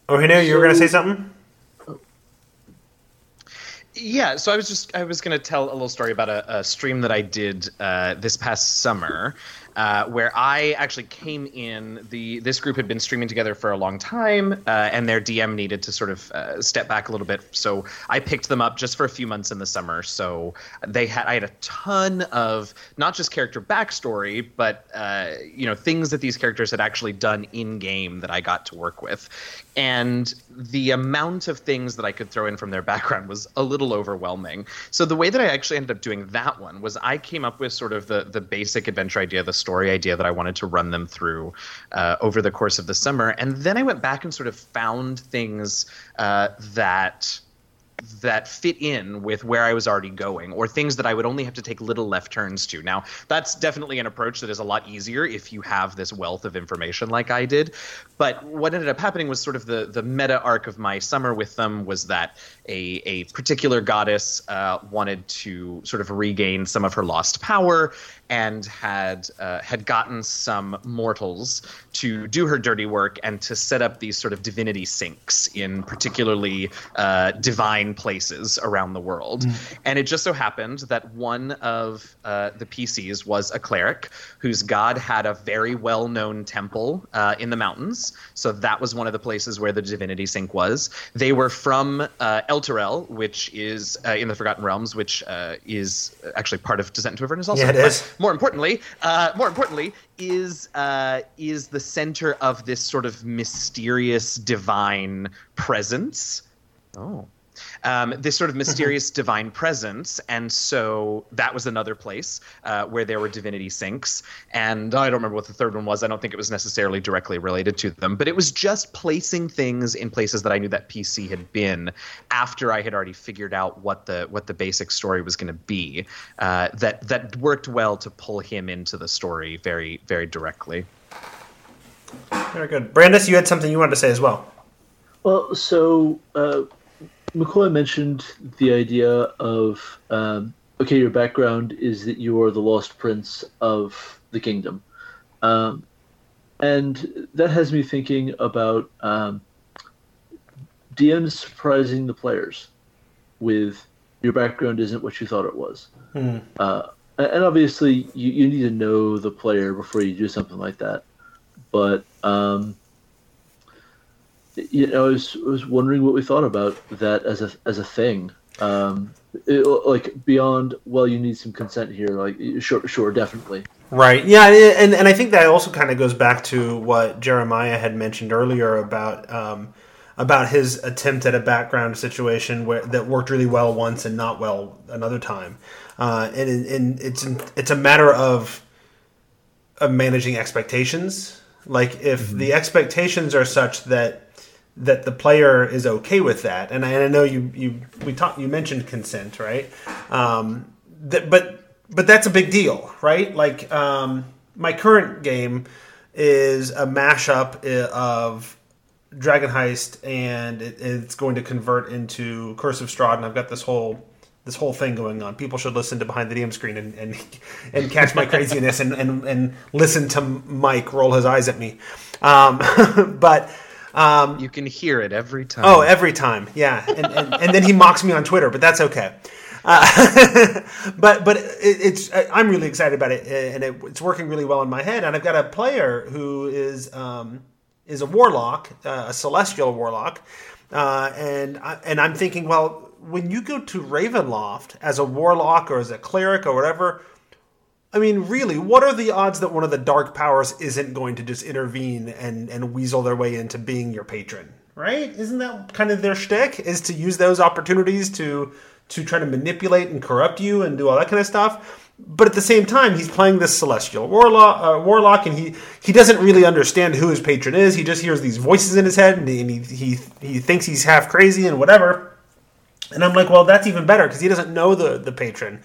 oh hey you were going to say something yeah, so I was just I was going to tell a little story about a, a stream that I did uh, this past summer, uh, where I actually came in. The this group had been streaming together for a long time, uh, and their DM needed to sort of uh, step back a little bit. So I picked them up just for a few months in the summer. So they had I had a ton of not just character backstory, but uh, you know things that these characters had actually done in game that I got to work with, and the amount of things that I could throw in from their background was a little overwhelming. So the way that I actually ended up doing that one was I came up with sort of the the basic adventure idea, the story idea that I wanted to run them through uh, over the course of the summer, and then I went back and sort of found things uh, that that fit in with where I was already going, or things that I would only have to take little left turns to. Now, that's definitely an approach that is a lot easier if you have this wealth of information like I did. But what ended up happening was sort of the the meta arc of my summer with them was that a a particular goddess uh, wanted to sort of regain some of her lost power and had uh, had gotten some mortals to do her dirty work and to set up these sort of divinity sinks in particularly uh, divine places around the world. Mm. And it just so happened that one of uh, the PCs was a cleric whose god had a very well known temple uh, in the mountains. So that was one of the places where the divinity sink was. They were from uh, Elturel, which is uh, in the Forgotten Realms, which is actually part of Descent into Avernus also. Yeah, it is more importantly, uh, more importantly, is uh, is the center of this sort of mysterious divine presence. Oh, um, this sort of mysterious divine presence. And so that was another place uh, where there were divinity sinks. And I don't remember what the third one was. I don't think it was necessarily directly related to them, but it was just placing things in places that I knew that PC had been after I had already figured out what the what the basic story was going to be. Uh, that that worked well to pull him into the story very very directly. Very good, Brandes. You had something you wanted to say as well. Well, so uh, McCoy mentioned the idea of um, okay, your background is that you are the lost prince of the kingdom, um, and that has me thinking about um, DMs surprising the players with your background isn't what you thought it was. Hmm. Uh, and obviously, you, you need to know the player before you do something like that. But um, you know, I was, I was wondering what we thought about that as a as a thing. Um, it, like beyond, well, you need some consent here. Like, sure, sure, definitely. Right. Yeah, and and I think that also kind of goes back to what Jeremiah had mentioned earlier about um, about his attempt at a background situation where that worked really well once and not well another time. Uh, and and it's it's a matter of of managing expectations. Like if mm-hmm. the expectations are such that that the player is okay with that. And I, and I know you you we talked you mentioned consent, right? Um, that, but but that's a big deal, right? Like um, my current game is a mashup of Dragon Heist, and it, it's going to convert into Curse of Strahd, and I've got this whole this whole thing going on. People should listen to behind the DM screen and and, and catch my craziness and, and and listen to Mike roll his eyes at me. Um, but um, you can hear it every time. Oh, every time, yeah. And, and, and then he mocks me on Twitter, but that's okay. Uh, but but it, it's I'm really excited about it, and it, it's working really well in my head. And I've got a player who is um, is a warlock, uh, a celestial warlock, uh, and I, and I'm thinking, well, when you go to Ravenloft as a warlock or as a cleric or whatever, I mean, really, what are the odds that one of the dark powers isn't going to just intervene and, and weasel their way into being your patron? Right? Isn't that kind of their shtick? Is to use those opportunities to to try to manipulate and corrupt you and do all that kind of stuff. But at the same time, he's playing this celestial warlock, uh, warlock, and he he doesn't really understand who his patron is. He just hears these voices in his head, and he he, he, he thinks he's half crazy and whatever. And I'm like, well, that's even better because he doesn't know the the patron.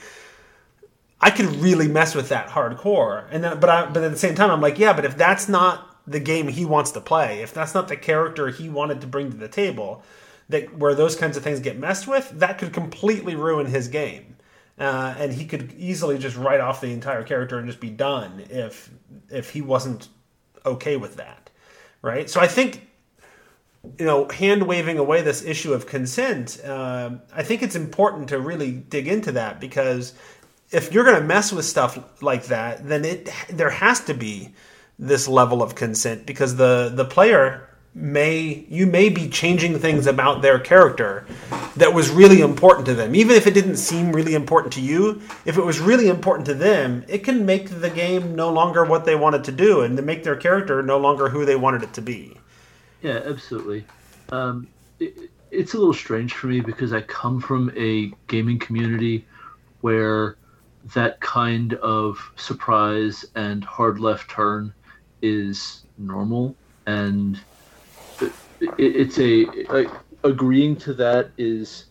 I could really mess with that hardcore, and then, but I, but at the same time, I'm like, yeah, but if that's not the game he wants to play, if that's not the character he wanted to bring to the table, that where those kinds of things get messed with, that could completely ruin his game, uh, and he could easily just write off the entire character and just be done if if he wasn't okay with that, right? So I think you know, hand waving away this issue of consent, uh, I think it's important to really dig into that because if you're going to mess with stuff like that, then it there has to be this level of consent because the the player may you may be changing things about their character that was really important to them. Even if it didn't seem really important to you if it was really important to them it can make the game no longer what they wanted to do and to make their character no longer who they wanted it to be. Yeah absolutely. Um, it, it's a little strange for me because i come from a gaming community where that kind of surprise and hard left turn is normal and it, it's a, a, agreeing to that is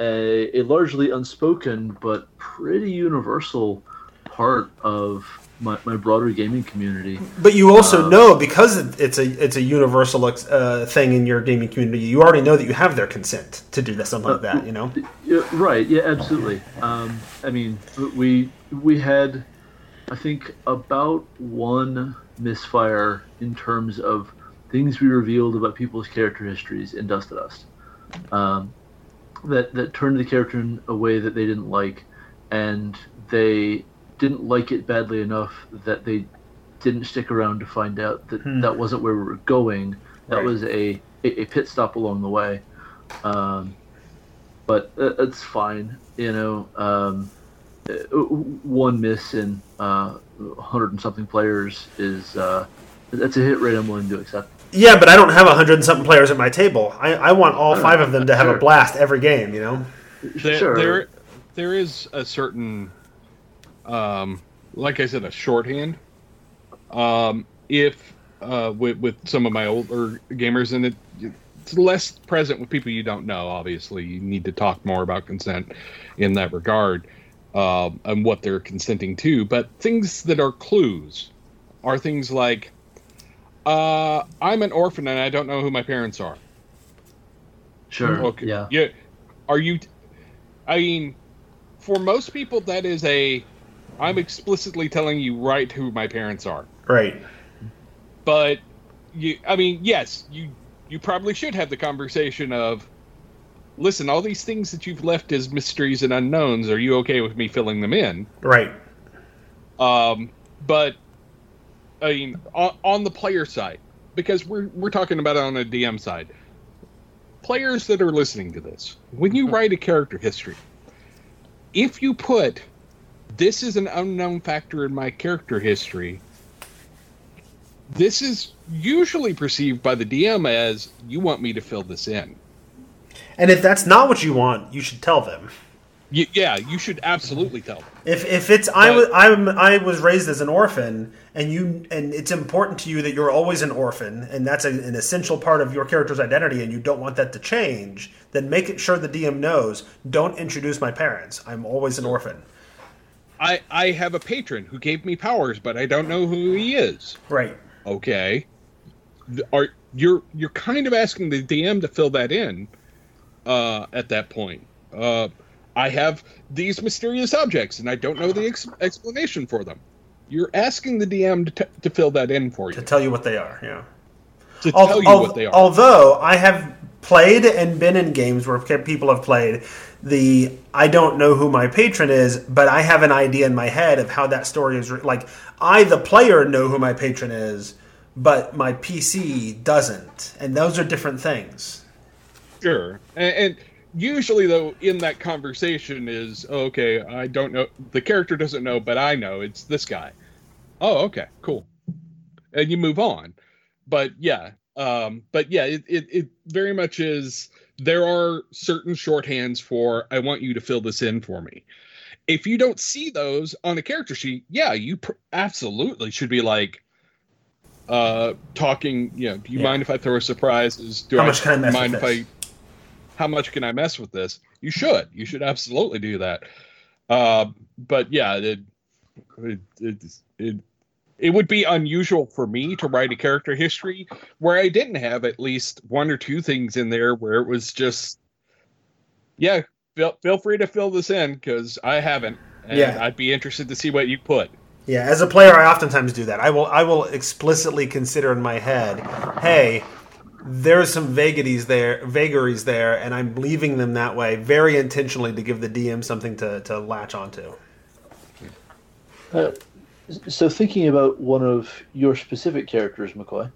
a, a largely unspoken but pretty universal part of my, my broader gaming community. But you also uh, know because it's a it's a universal uh, thing in your gaming community. You already know that you have their consent to do this something like that. You know. Yeah, right. Yeah. Absolutely. Um, I mean, we we had, I think, about one misfire in terms of things we revealed about people's character histories in Dust to Dust. Um, that that turned the character in a way that they didn't like, and they didn't like it badly enough that they didn't stick around to find out that hmm. that wasn't where we were going. That right. was a, a, a pit stop along the way. Um, but uh, it's fine, you know. Um, uh, one miss in uh, hundred and something players is uh, that's a hit rate I'm willing to accept. Yeah, but I don't have hundred and something players at my table. I, I want all five of them to have sure. a blast every game. You know. There, sure. there, there is a certain um, like I said, a shorthand. Um, if uh, with with some of my older gamers, and it, it's less present with people you don't know. Obviously, you need to talk more about consent in that regard um, and what they're consenting to. But things that are clues are things like, uh, "I'm an orphan and I don't know who my parents are." Sure. Okay. Yeah. Yeah. Are you? I mean, for most people, that is a I'm explicitly telling you right who my parents are. Right. But you I mean, yes, you you probably should have the conversation of listen, all these things that you've left as mysteries and unknowns, are you okay with me filling them in? Right. Um but I mean on, on the player side because we're we're talking about it on the DM side. Players that are listening to this, when you write a character history, if you put this is an unknown factor in my character history. This is usually perceived by the DM as you want me to fill this in. And if that's not what you want, you should tell them. Y- yeah, you should absolutely tell them. If if it's but, I was I'm, I was raised as an orphan, and you and it's important to you that you're always an orphan, and that's a, an essential part of your character's identity, and you don't want that to change, then make it sure the DM knows. Don't introduce my parents. I'm always an orphan. I I have a patron who gave me powers, but I don't know who he is. Right. Okay. Are you're you're kind of asking the DM to fill that in uh, at that point. Uh, I have these mysterious objects, and I don't know the ex- explanation for them. You're asking the DM to, t- to fill that in for you. To tell you what they are, yeah. To al- tell you al- what they are. Although I have played and been in games where people have played the I don't know who my patron is, but I have an idea in my head of how that story is. Re- like I, the player, know who my patron is, but my PC doesn't, and those are different things. Sure, and, and usually though in that conversation is oh, okay i don't know the character doesn't know but i know it's this guy oh okay cool and you move on but yeah um but yeah it, it, it very much is there are certain shorthands for i want you to fill this in for me if you don't see those on a character sheet yeah you pr- absolutely should be like uh talking you know do you Yeah. mind if i throw a surprise Is- do How I much can I mess mind with if this? i how much can I mess with this? You should. You should absolutely do that. Uh, but yeah, it, it, it, it, it would be unusual for me to write a character history where I didn't have at least one or two things in there where it was just, yeah, feel, feel free to fill this in because I haven't. And Yeah. I'd be interested to see what you put. Yeah, as a player, I oftentimes do that. I will I will explicitly consider in my head, hey, there's some vagaries there, vagaries there, and I'm leaving them that way very intentionally to give the DM something to, to latch onto. Uh, so thinking about one of your specific characters, McCoy,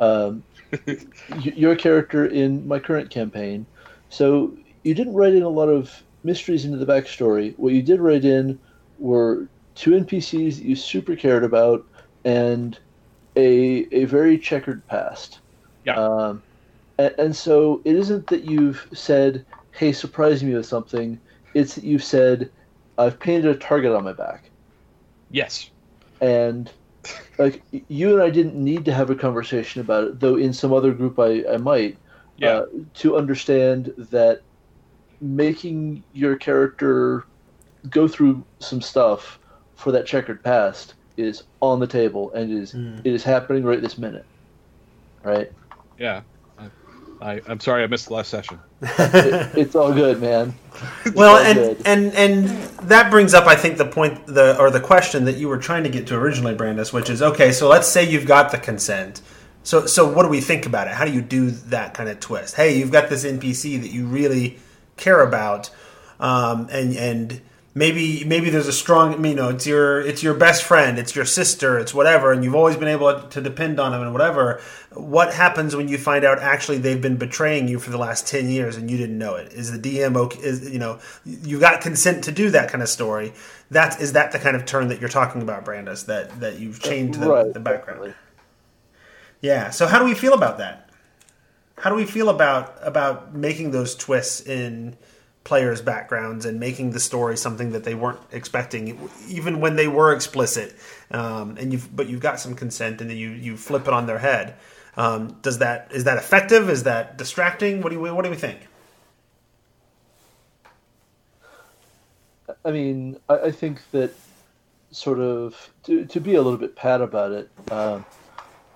um, your character in my current campaign. So you didn't write in a lot of mysteries into the backstory. What you did write in were two NPCs that you super cared about and a a very checkered past. Yeah. Um, and, and so it isn't that you've said, "Hey, surprise me with something." It's that you've said, "I've painted a target on my back." Yes. And like you and I didn't need to have a conversation about it, though in some other group I, I might, Yeah. uh, to understand that making your character go through some stuff for that checkered past is on the table and is Mm. it is happening right this minute, right? yeah. I, I, I'm sorry I missed the last session. It, it's all good, man. well, and, good. and and that brings up, I think, the point, the or the question that you were trying to get to originally, Brandes, which is okay. So let's say you've got the consent. So so what do we think about it? How do you do that kind of twist? Hey, you've got this NPC that you really care about, um, and and maybe maybe there's a strong, you know, it's your it's your best friend, it's your sister, it's whatever, and you've always been able to depend on them and whatever. What happens when you find out actually they've been betraying you for the last ten years and you didn't know it? Is the DM okay? Is you know you got consent to do that kind of story? That is that the kind of turn that you're talking about, Brandes? That that you've changed the, right, the background. definitely. Yeah. So how do we feel about that? How do we feel about about making those twists in players' backgrounds and making the story something that they weren't expecting, even when they were explicit? Um, and you've but you've got some consent, and then you you flip it on their head. Um, does that is that effective? Is that distracting? What do you what do we think? I mean, I, I think that sort of to, to be a little bit pat about it, uh,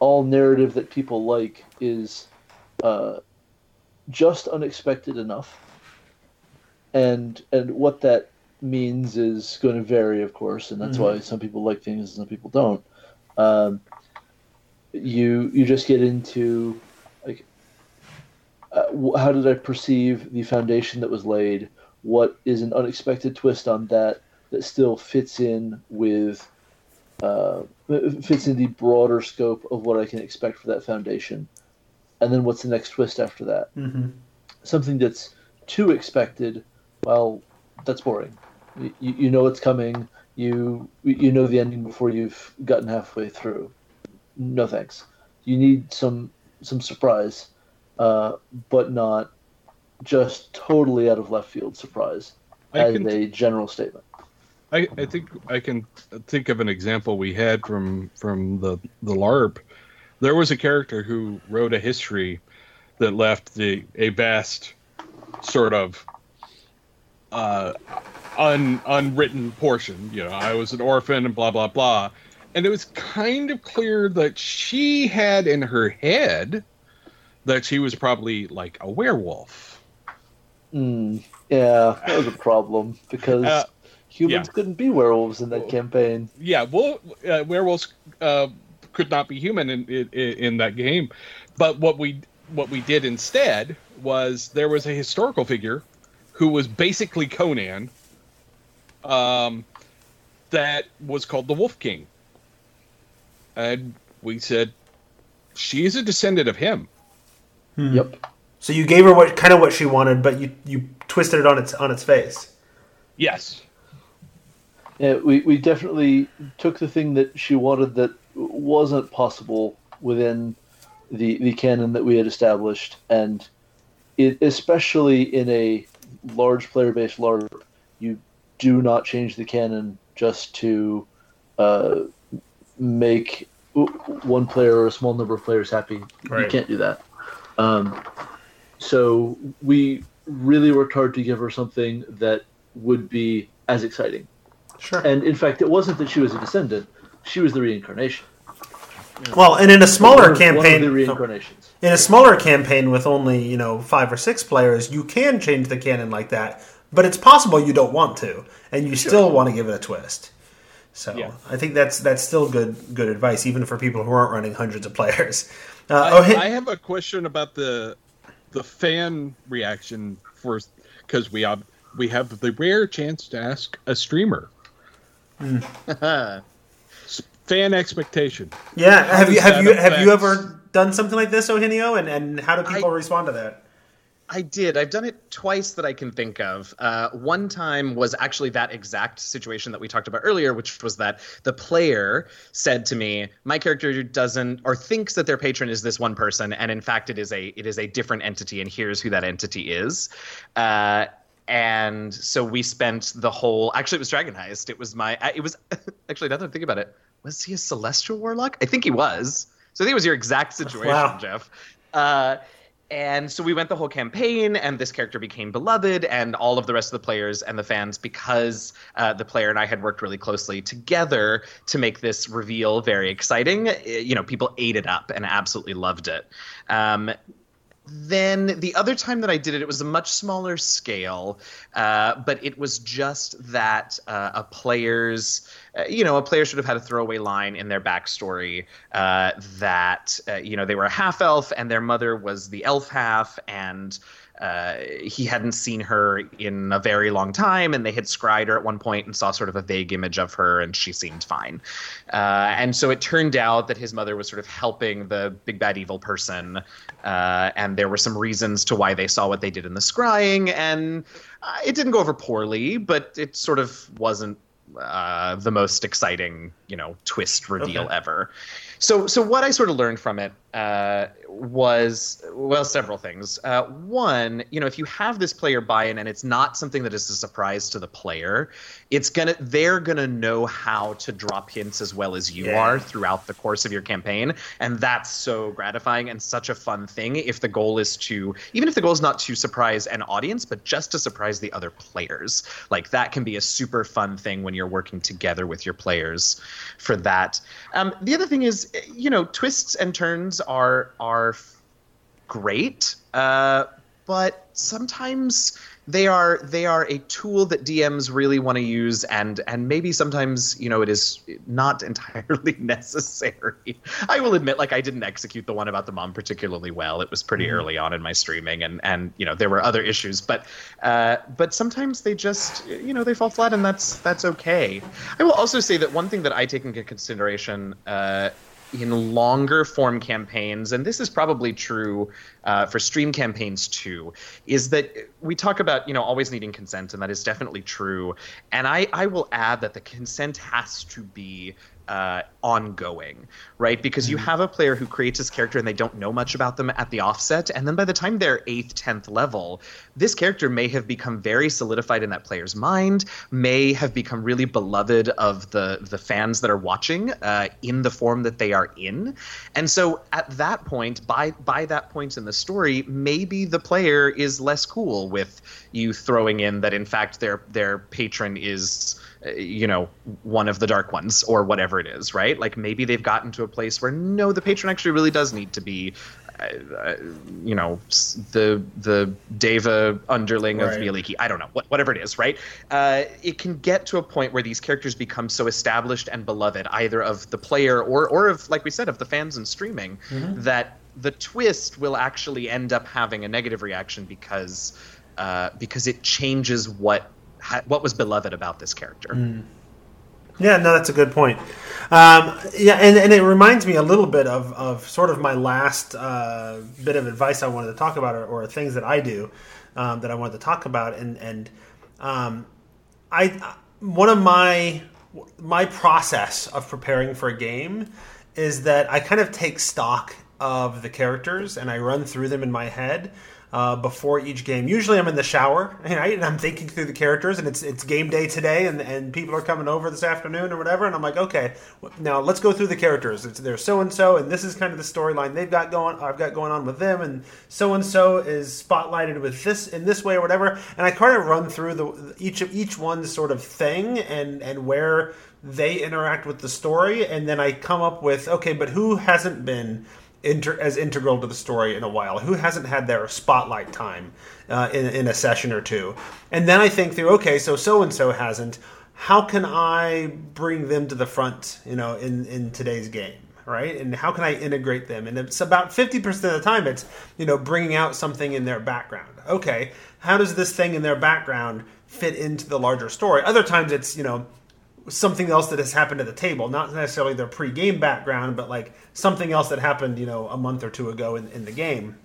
all narrative that people like is uh, just unexpected enough, and and what that means is going to vary, of course, and that's why some people like things and some people don't. Um, you you just get into like uh, how did I perceive the foundation that was laid? What is an unexpected twist on that that still fits in with uh, fits in the broader scope of what I can expect for that foundation? And then what's the next twist after that? Mm-hmm. Something that's too expected. Well, that's boring. You, you know it's coming. You you know the ending before you've gotten halfway through. No thanks. You need some some surprise, uh, but not just totally out of left field surprise I as can a general statement. I, I think I can think of an example we had from from the the LARP. There was a character who wrote a history that left the a vast sort of uh, un, unwritten portion. You know, I was an orphan and blah blah blah, and it was kind of clear that she had in her head that she was probably like a werewolf. Mm, yeah, that was a problem because Uh, humans yeah. couldn't be werewolves in that campaign. yeah, well, uh, werewolves uh, could not be human in, in in that game. But what we what we did instead was there was a historical figure who was basically Conan, um, that was called the Wolf King, and we said she is a descendant of him. Hmm. Yep. So you gave her what kind of what she wanted, but you you twisted it on its on its face. Yes. Yeah, we, we definitely took the thing that she wanted that wasn't possible within the the canon that we had established, and it, especially in a large player based LARP, you do not change the canon just to uh, make one player or a small number of players happy. Right. You can't do that. Um, so we really worked hard to give her something that would be as exciting. Sure. And in fact, it wasn't that she was a descendant; she was the reincarnation. Well, and in a smaller of- campaign, one of the reincarnations. in a smaller campaign with only you know five or six players, you can change the canon like that. But it's possible you don't want to, and you still want to give it a twist. So Yeah. I think that's that's still good good advice, even for people who aren't running hundreds of players. Uh, I, oh, hey, I have a question about the the fan reaction for because we have we have the rare chance to ask a streamer S- fan expectation. yeah. Have you have that you have you ever done something like this, Ohinio? And and how do people respond to that? I did. I've done it twice that I can think of. Uh, one time was actually that exact situation that we talked about earlier, which was that the player said to me, "My character doesn't or thinks that their patron is this one person, and in fact, it is a it is a different entity, and here's who that entity is." Uh, and so we spent the whole. Actually, it was Dragon Heist. It was my. It was actually now that I think about it, was he a celestial warlock? I think he was. So I think it was your exact situation, Wow. Jeff. Uh, and so we went the whole campaign, and this character became beloved, and all of the rest of the players and the fans, because uh, the player and I had worked really closely together to make this reveal very exciting. You know, people ate it up and absolutely loved it. Um, then the other time that I did it, it was a much smaller scale, uh, but it was just that uh, a player's, uh, you know, a player should have had a throwaway line in their backstory uh, that, uh, you know, they were a half elf and their mother was the elf half, and uh, he hadn't seen her in a very long time, and they had scryed her at one point and saw sort of a vague image of her, and she seemed fine. Uh, and so it turned out that his mother was sort of helping the big bad evil person, uh, and there were some reasons to why they saw what they did in the scrying, and uh, it didn't go over poorly, but it sort of wasn't uh, the most exciting, you know, twist reveal Okay. ever. So, so what I sort of learned from it uh, was well, several things. Uh, one, you know, if you have this player buy-in and it's not something that is a surprise to the player, it's gonna they're gonna know how to drop hints as well as you Yeah. are throughout the course of your campaign, and that's so gratifying and such a fun thing. If the goal is to, even if the goal is not to surprise an audience, but just to surprise the other players, like that can be a super fun thing when you're working together with your players for that. Um, the other thing is, you know, twists and turns are are great, uh, but sometimes they are they are a tool that DMs really want to use, and and maybe sometimes you know it is not entirely necessary. I will admit, like I didn't execute the one about the mom particularly well. It was pretty early on in my streaming, and and you know there were other issues, but uh, but sometimes they just you know they fall flat, and that's that's okay. I will also say that one thing that I take into consideration. Uh, in longer form campaigns, and this is probably true uh, for stream campaigns too, is that we talk about you know always needing consent, and that is definitely true. And I I will add that the consent has to be uh, ongoing, right? Because you have a player who creates this character and they don't know much about them at the offset, and then by the time they're eighth, tenth level, this character may have become very solidified in that player's mind, may have become really beloved of the the fans that are watching uh, in the form that they are in, and so at that point, by by that point in the story, maybe the player is less cool with you throwing in that in fact their their patron is you know one of the dark ones or whatever it is right like maybe they've gotten to a place where no the patron actually really does need to be uh, uh, you know the the deva underling of Right. Vialiki. I don't know what, whatever it is right uh, it can get to a point where these characters become so established and beloved either of the player or or of like we said of the fans and streaming that the twist will actually end up having a negative reaction because uh, because it changes what ha- what was beloved about this character. Yeah, no, that's a good point. Um, yeah, and, and it reminds me a little bit of, of sort of my last uh, bit of advice I wanted to talk about, or, or things that I do um, that I wanted to talk about, and and um, I one of my my process of preparing for a game is that I kind of take stock of the characters and I run through them in my head uh, before each game. Usually, I'm in the shower right? and I'm thinking through the characters, and it's it's game day today, and, and people are coming over this afternoon or whatever, and I'm like, okay, now let's go through the characters. It's, they're so and so, and this is kind of the storyline they've got going. I've got going on with them, and so and so is spotlighted with this in this way or whatever, and I kind of run through the each of each one's sort of thing and and where they interact with the story, and then I come up with okay, but who hasn't been inter- as integral to the story in a while? Who hasn't had their spotlight time uh, in, in a session or two? And then I think through, okay, so so and so hasn't. How can I bring them to the front? You know, in in today's game right? And how can I integrate them? And it's about 50% of the time it's, you know, bringing out something in their background. Okay, how does this thing in their background fit into the larger story? Other times it's, you know, something else that has happened at the table, not necessarily their pre-game background, but like something else that happened, you know, a month or two ago in, in the game.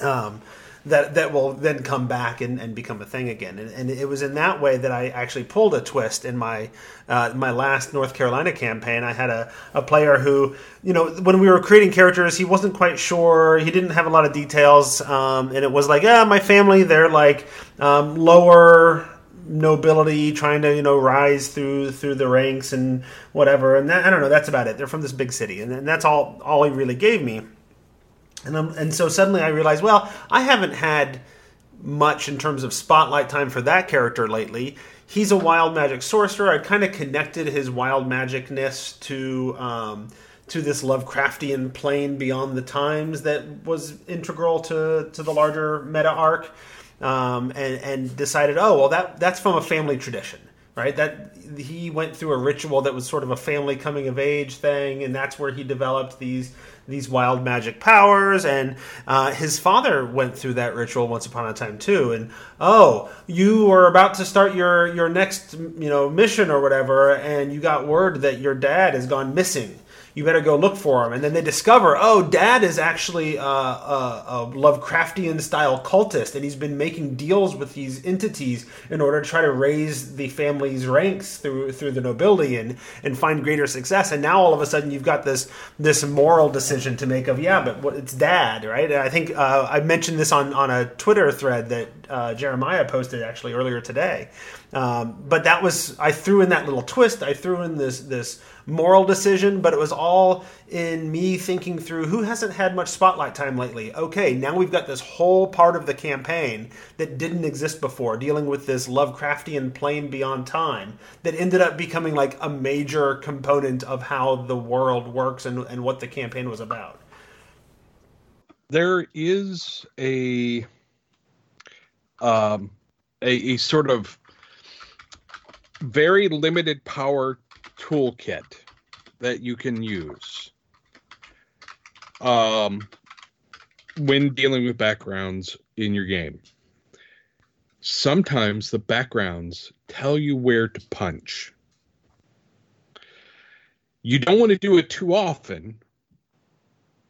Um, that that will then come back and, and become a thing again. And, and, it was in that way that I actually pulled a twist in my uh, my last North Carolina campaign. I had a, a player who, you know, when we were creating characters, he wasn't quite sure. He didn't have a lot of details, um, and it was like, yeah, my family, they're like um, lower nobility trying to you know rise through through the ranks and whatever. And that, i don't know that's about it. They're from this big city. And, and that's all all he really gave me. And I'm, and so suddenly i realized well i haven't had much in terms of spotlight time for that character lately. He's a wild magic sorcerer. I kind of connected his wild magicness to um, to this Lovecraftian plane beyond the times that was integral to, to the larger meta arc um, and, and decided, oh well, that that's from a family tradition, right? That he went through a ritual that was sort of a family coming of age thing, and that's where he developed these these wild magic powers and uh, his father went through that ritual once upon a time too and oh you are about to start your your next you know mission or whatever and you got word that your dad has gone missing you better go look for him. And then they discover, oh, dad is actually a, a, a, Lovecraftian style cultist, and he's been making deals with these entities in order to try to raise the family's ranks through through the nobility and and find greater success. And now all of a sudden you've got this this moral decision to make of, yeah, but what, it's dad, right? And I think uh, I mentioned this on on a Twitter thread that uh, Jeremiah posted actually earlier today. Um, but that was I threw in that little twist. I threw in this this moral decision, but it was all in me thinking through who hasn't had much spotlight time lately. Okay, now we've got this whole part of the campaign that didn't exist before, dealing with this Lovecraftian plane beyond time that ended up becoming like a major component of how the world works and, and what the campaign was about. There is a um, a, a sort of very limited power toolkit that you can use um, when dealing with backgrounds in your game. Sometimes the backgrounds tell you where to punch. You don't want to do it too often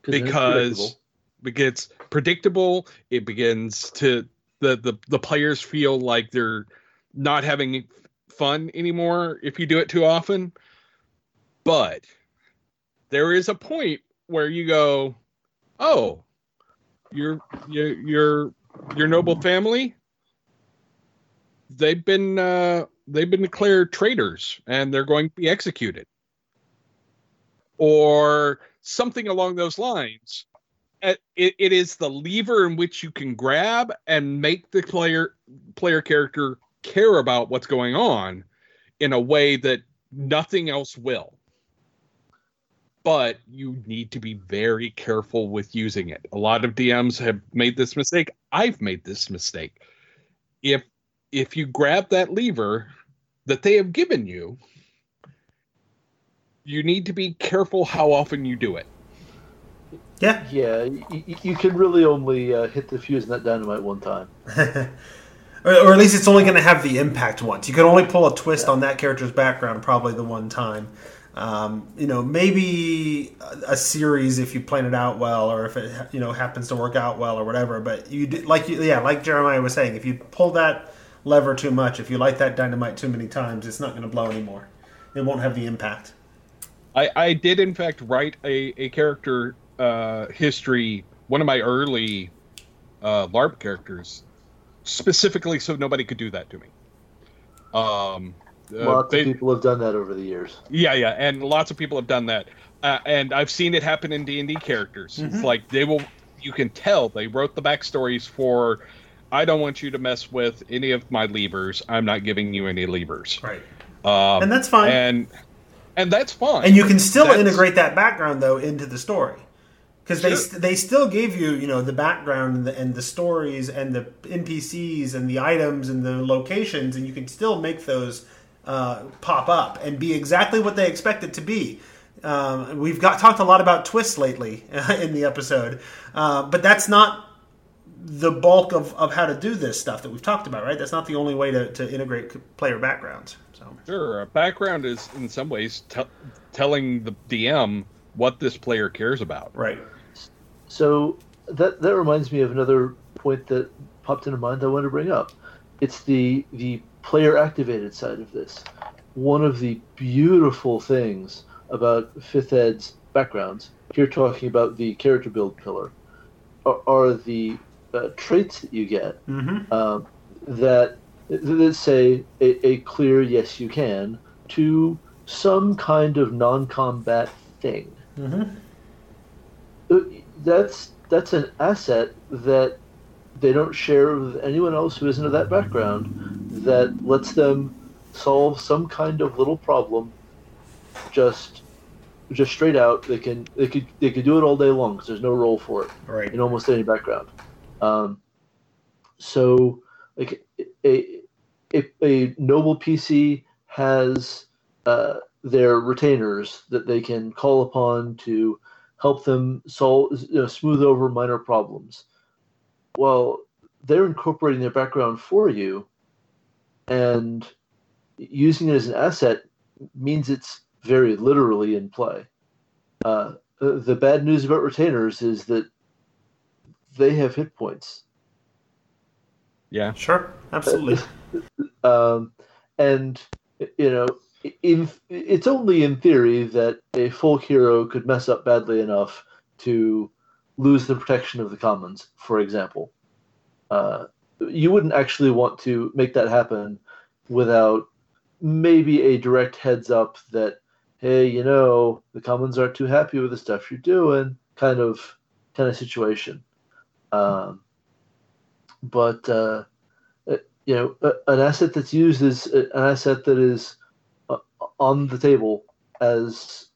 because it gets predictable. It begins to the, the the players feel like they're not having fun anymore if you do it too often. But there is a point where you go, "Oh, your your your your noble family they've been uh, they've been declared traitors and they're going to be executed." Or something along those lines. It, it is the lever in which you can grab and make the player player character care about what's going on in a way that nothing else will. But you need to be very careful with using it. A lot of DMs have made this mistake. I've made this mistake. If if you grab that lever that they have given you, you need to be careful how often you do it. Yeah. Yeah, you, you can really only uh, hit the fuse in that dynamite one time. or, at least it's only going to have the impact once. You can only pull a twist on that character's background probably the one time. Um, you know, maybe a, series if you plan it out well, or if it you know happens to work out well, or whatever. But you like you, yeah, like Jeremiah was saying, if you pull that lever too much, if you light that dynamite too many times, it's not going to blow anymore. It won't have the impact. I, I did in fact write a, a character uh, history, one of my early uh, LARP characters, specifically so nobody could do that to me. Um, uh, Lots they- of people have done that over the years. Yeah, yeah, and lots of people have done that, uh, and I've seen it happen in D and D characters. It's like they will, you can tell they wrote the backstories for. I don't want you to mess with any of my levers. I'm not giving you any levers, Right. um, And that's fine. And and that's fine. And you can still That's- integrate that background though into the story, because they st- they still gave you you know the background and the, and the stories and the NPCs and the items and the locations, and you can still make those uh, pop up and be exactly what they expect it to be. Um, we've got talked a lot about twists lately in the episode, uh, but that's not the bulk of, of how to do this stuff that we've talked about, right? That's not the only way to, to integrate player backgrounds. So Sure, a background is in some ways te- telling the DM what this player cares about. right. So that that reminds me of another point that popped into mind I want to bring up. It's the the player activated side of this. One of the beautiful things about Fifth Ed's backgrounds, here talking about the character build pillar, are, are the uh, traits that you get Mm-hmm. um, that that say a, a clear yes you can to some kind of non-combat thing. Mm-hmm. That's that's an asset that they don't share with anyone else who isn't of that background. That lets them solve some kind of little problem. Just just straight out, they can they could they could do it all day long because there's no roll for it Right. in almost any background. Um, so, like a, a a noble PC has uh, their retainers that they can call upon to help them solve, you know, smooth over minor problems. Well, they're incorporating their background for you, and using it as an asset means it's very literally in play. Uh, the the bad news about retainers is that they have hit points. Yeah. Sure. Absolutely. Um, and you know, in it's only in theory that a folk hero could mess up badly enough to lose the protection of the commons, for example. Uh, you wouldn't actually want to make that happen without maybe a direct heads up that, hey, you know, the commons aren't too happy with the stuff you're doing, kind of kind of situation. Um, but uh, uh, you know, an asset that's used is uh, an asset that is on the table as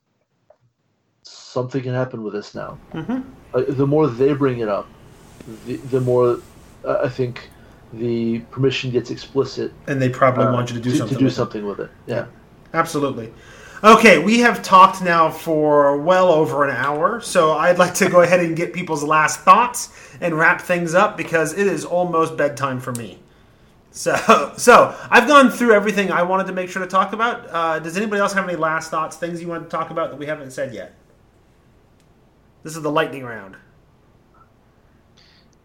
something can happen with this now. Mhm. Uh, the more they bring it up, the, the more uh, I think the permission gets explicit. And they probably uh, want you to do to, something. do with it. something with it. Yeah. Absolutely. Okay, we have talked now for well over an hour, so I'd like to go ahead and get people's last thoughts and wrap things up because it is almost bedtime for me. So, so I've gone through everything I wanted to make sure to talk about. Uh, does anybody else have any last thoughts, things you want to talk about that we haven't said yet? This is the lightning round.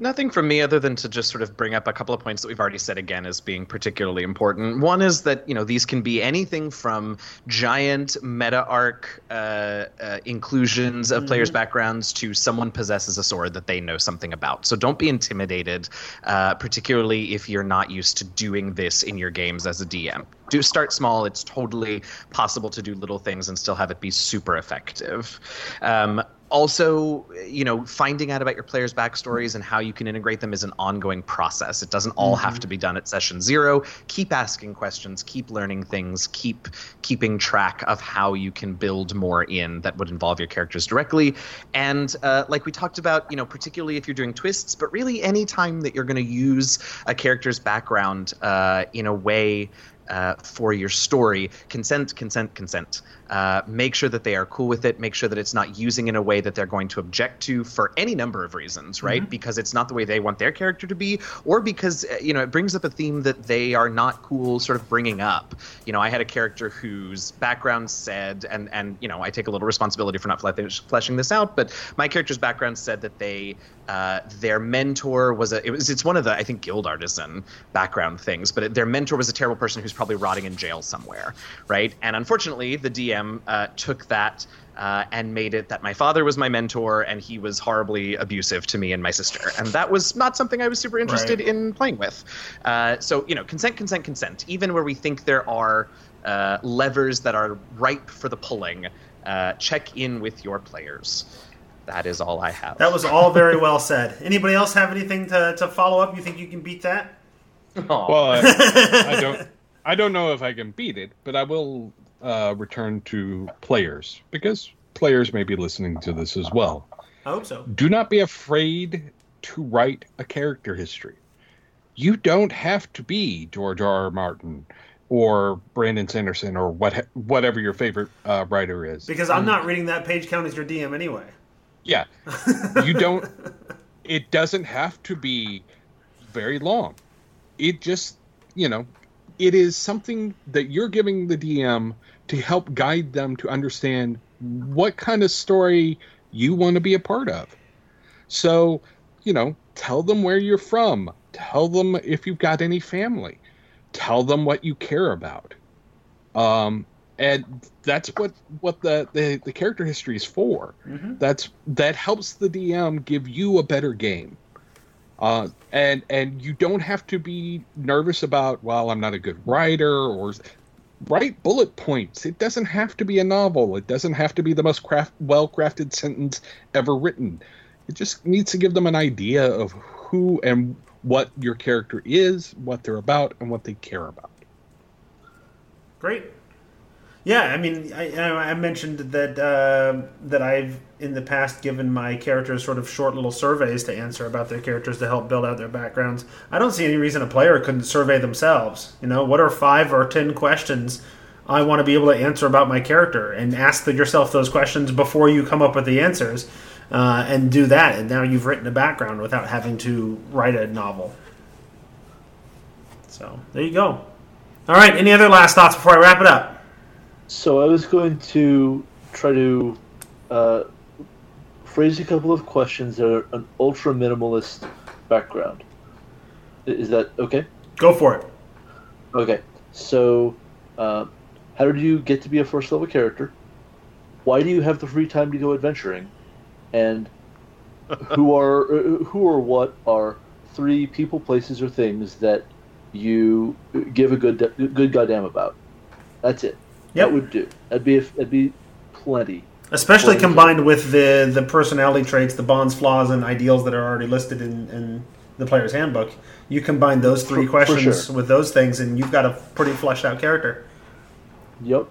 Nothing from me other than to just sort of bring up a couple of points that we've already said again as being particularly important. One is that you know these can be anything from giant meta arc uh, uh, inclusions of players' backgrounds to someone possesses a sword that they know something about. So don't be intimidated, uh, particularly if you're not used to doing this in your games as a DM. Do start small. It's totally possible to do little things and still have it be super effective. Um, also, you know, finding out about your players' backstories and how you can integrate them is an ongoing process. It doesn't all have to be done at session zero. Keep asking questions, keep learning things, keep keeping track of how you can build more in that would involve your characters directly. And uh, like we talked about, you know, particularly if you're doing twists, but really any time that you're going to use a character's background uh, in a way uh, for your story, consent, consent, consent. Uh, make sure that they are cool with it. Make sure that it's not using in a way that they're going to object to for any number of reasons, right? Mm-hmm. Because it's not the way they want their character to be, or because uh, you know it brings up a theme that they are not cool, sort of bringing up. You know, I had a character whose background said, and and you know, I take a little responsibility for not fleshing this out, but my character's background said that they uh, their mentor was a it was it's one of the I think guild artisan background things, but it, their mentor was a terrible person who's probably rotting in jail somewhere, right? And unfortunately, the DM uh, took that. Uh, and made it that my father was my mentor and he was horribly abusive to me and my sister. And that was not something I was super interested Right. in playing with. Uh, so, you know, consent, consent, consent. Even where we think there are uh, levers that are ripe for the pulling, uh, check in with your players. That is all I have. That was all very well said. Anybody else have anything to, to follow up? You think you can beat that? Aw. Well, I, I don't. I don't know if I can beat it, but I will uh, return to players because players may be listening to this as well. I hope so. Do not be afraid to write a character history. You don't have to be George R. R. Martin or Brandon Sanderson or what whatever your favorite uh, writer is. Because I'm not reading that page count as your DM anyway. Yeah. You don't it doesn't have to be very long. It just, you know, it is something that you're giving the DM to help guide them to understand what kind of story you want to be a part of. So, you know, tell them where you're from. Tell them if you've got any family. Tell them what you care about. Um, and that's what what the, the, the character history is for. That's that helps the DM give you a better game. Uh, and and you don't have to be nervous about well I'm not a good writer or write bullet points. It doesn't have to be a novel. It doesn't have to be the most craft well crafted sentence ever written. It just needs to give them an idea of who and what your character is, what they're about, and what they care about. Great. Yeah, I mean, I, I mentioned that uh, that I've in the past given my characters sort of short little surveys to answer about their characters to help build out their backgrounds. I don't see any reason a player couldn't survey themselves. You know, what are five or ten questions I want to be able to answer about my character, and ask yourself those questions before you come up with the answers, uh, and do that. And now you've written a background without having to write a novel. So there you go. All right. Any other last thoughts before I wrap it up? So I was going to try to uh, phrase a couple of questions that are an ultra minimalist background. Is that okay? Go for it. Okay. So, uh, how did you get to be a first level character? Why do you have the free time to go adventuring? And who are uh, who or what are three people, places, or things that you give a good good goddamn about? That's it. Yep. That would do. That'd be that'd be plenty. Especially Well, combined with the the personality traits, the bonds, flaws, and ideals that are already listed in, in the player's handbook. You combine those three For- for questions sure. with those things, and you've got a pretty fleshed out character. Yep.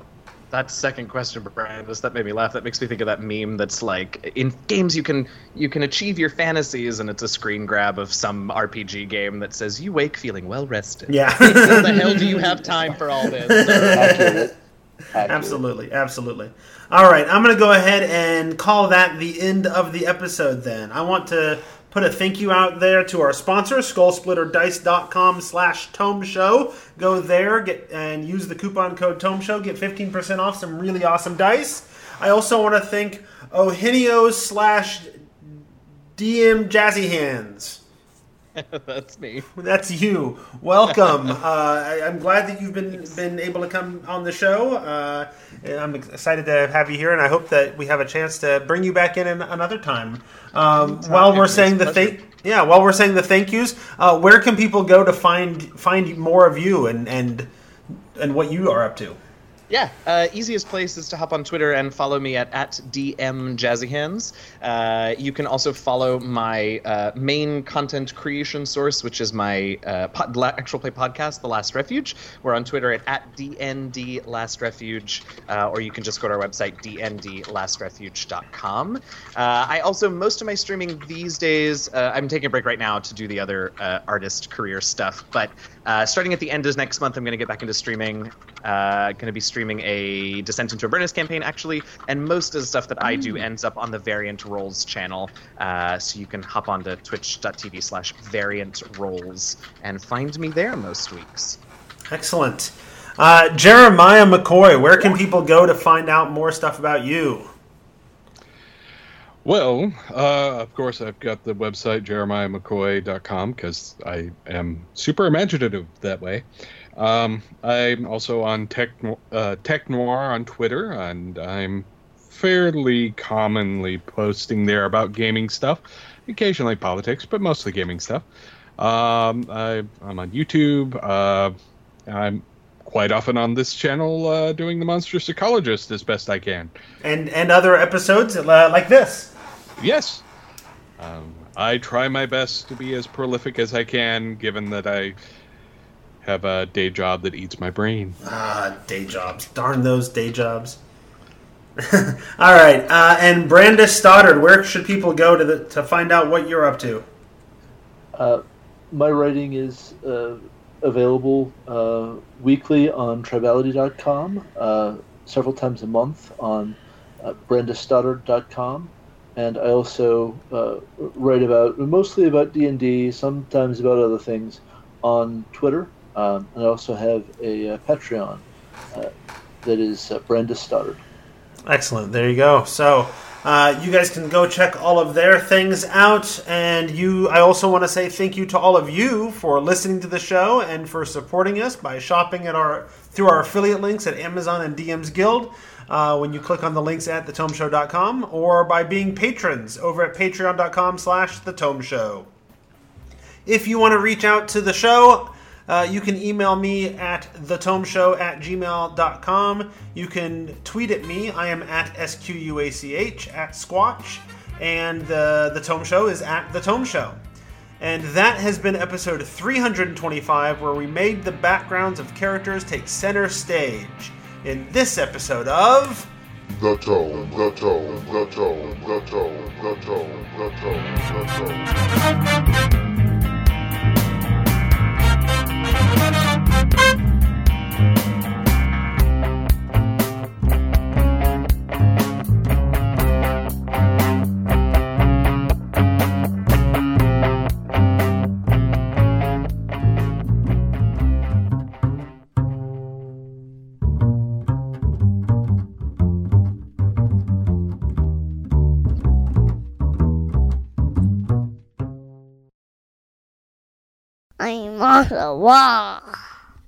That second question, Brian, was that made me laugh. That makes me think of that meme that's like in games you can you can achieve your fantasies, and it's a screen grab of some RPG game that says you wake feeling well rested. Yeah. How the hell do you have time for all this? Accurate. Accurate. Absolutely, absolutely. All right, I'm going to go ahead and call that the end of the episode then. I want to put a thank you out there to our sponsor, skullsplitterdice.com slash tome show. Go there get and use the coupon code tome show, get 15% off some really awesome dice. I also want to thank Ohinio slash DM Jazzy Hands. that's me. That's you. Welcome. uh, I, I'm glad that you've been been able to come on the show. Uh, I'm excited to have you here, and I hope that we have a chance to bring you back in an, another time. Um, while we're saying the thank, yeah, while we're saying the thank yous, uh, where can people go to find find more of you and and and what you are up to? Yeah, uh, easiest place is to hop on Twitter and follow me at, at DM Jazzyhands. Uh, you can also follow my uh, main content creation source, which is my uh, pod, actual play podcast, The Last Refuge. We're on Twitter at, at uh, or you can just go to our website, dndlastrefuge.com. Uh, I also, most of my streaming these days, I'm taking a break right now to do the other artist career stuff, but starting at the end of next month, I'm going to get back into streaming. going to be streaming streaming a Descent into Avernus campaign, actually, and most of the stuff that I do mm. ends up on the Variant Rolls channel. Uh, so you can hop onto twitch.tv slash variant rolls and find me there most weeks. Excellent. Uh, Jeremiah McCoy, where can people go to find out more stuff about you? Well, uh, of course, I've got the website jeremiahmccoy.com because I am super imaginative that way. Um, I'm also on Tech, uh, Tech Noir on Twitter, and I'm fairly commonly posting there about gaming stuff, occasionally politics, but mostly gaming stuff. Um, I, am on YouTube. Uh, I'm quite often on this channel uh, doing the Monster Psychologist as best I can, and and other episodes uh, like this. Yes, um, I try my best to be as prolific as I can, given that I have a day job that eats my brain. Ah, day jobs. Darn those day jobs. All right, uh, and Brandes Stoddard, where should people go to the, to find out what you're up to? Uh, my writing is uh, available uh, weekly on tribality.com, uh, several times a month on uh, brandesstoddard.com, and I also uh, write about mostly about D and D, sometimes about other things on Twitter um, and I also have a, uh, Patreon uh, that is uh, Brandes Stoddard. Excellent. There you go. So uh, you guys can go check all of their things out. And you, I also want to say thank you to all of you for listening to the show and for supporting us by shopping at our through our affiliate links at Amazon and DM's Guild. Uh, when you click on the links at thetomeshow.com or by being patrons over at patreon.com slash the tome show if you want to reach out to the show uh, you can email me at thetomeshow at gmail.com. You can tweet at me. I am at SQUACH at Squatch. And the, the Tome Show is at The Tome Show. And that has been episode 325, where we made the backgrounds of characters take center stage. In this episode of. The Tome, The Tome, The Tome, The Tome, The Tome, The Tome, The Tome. I'm on the wall.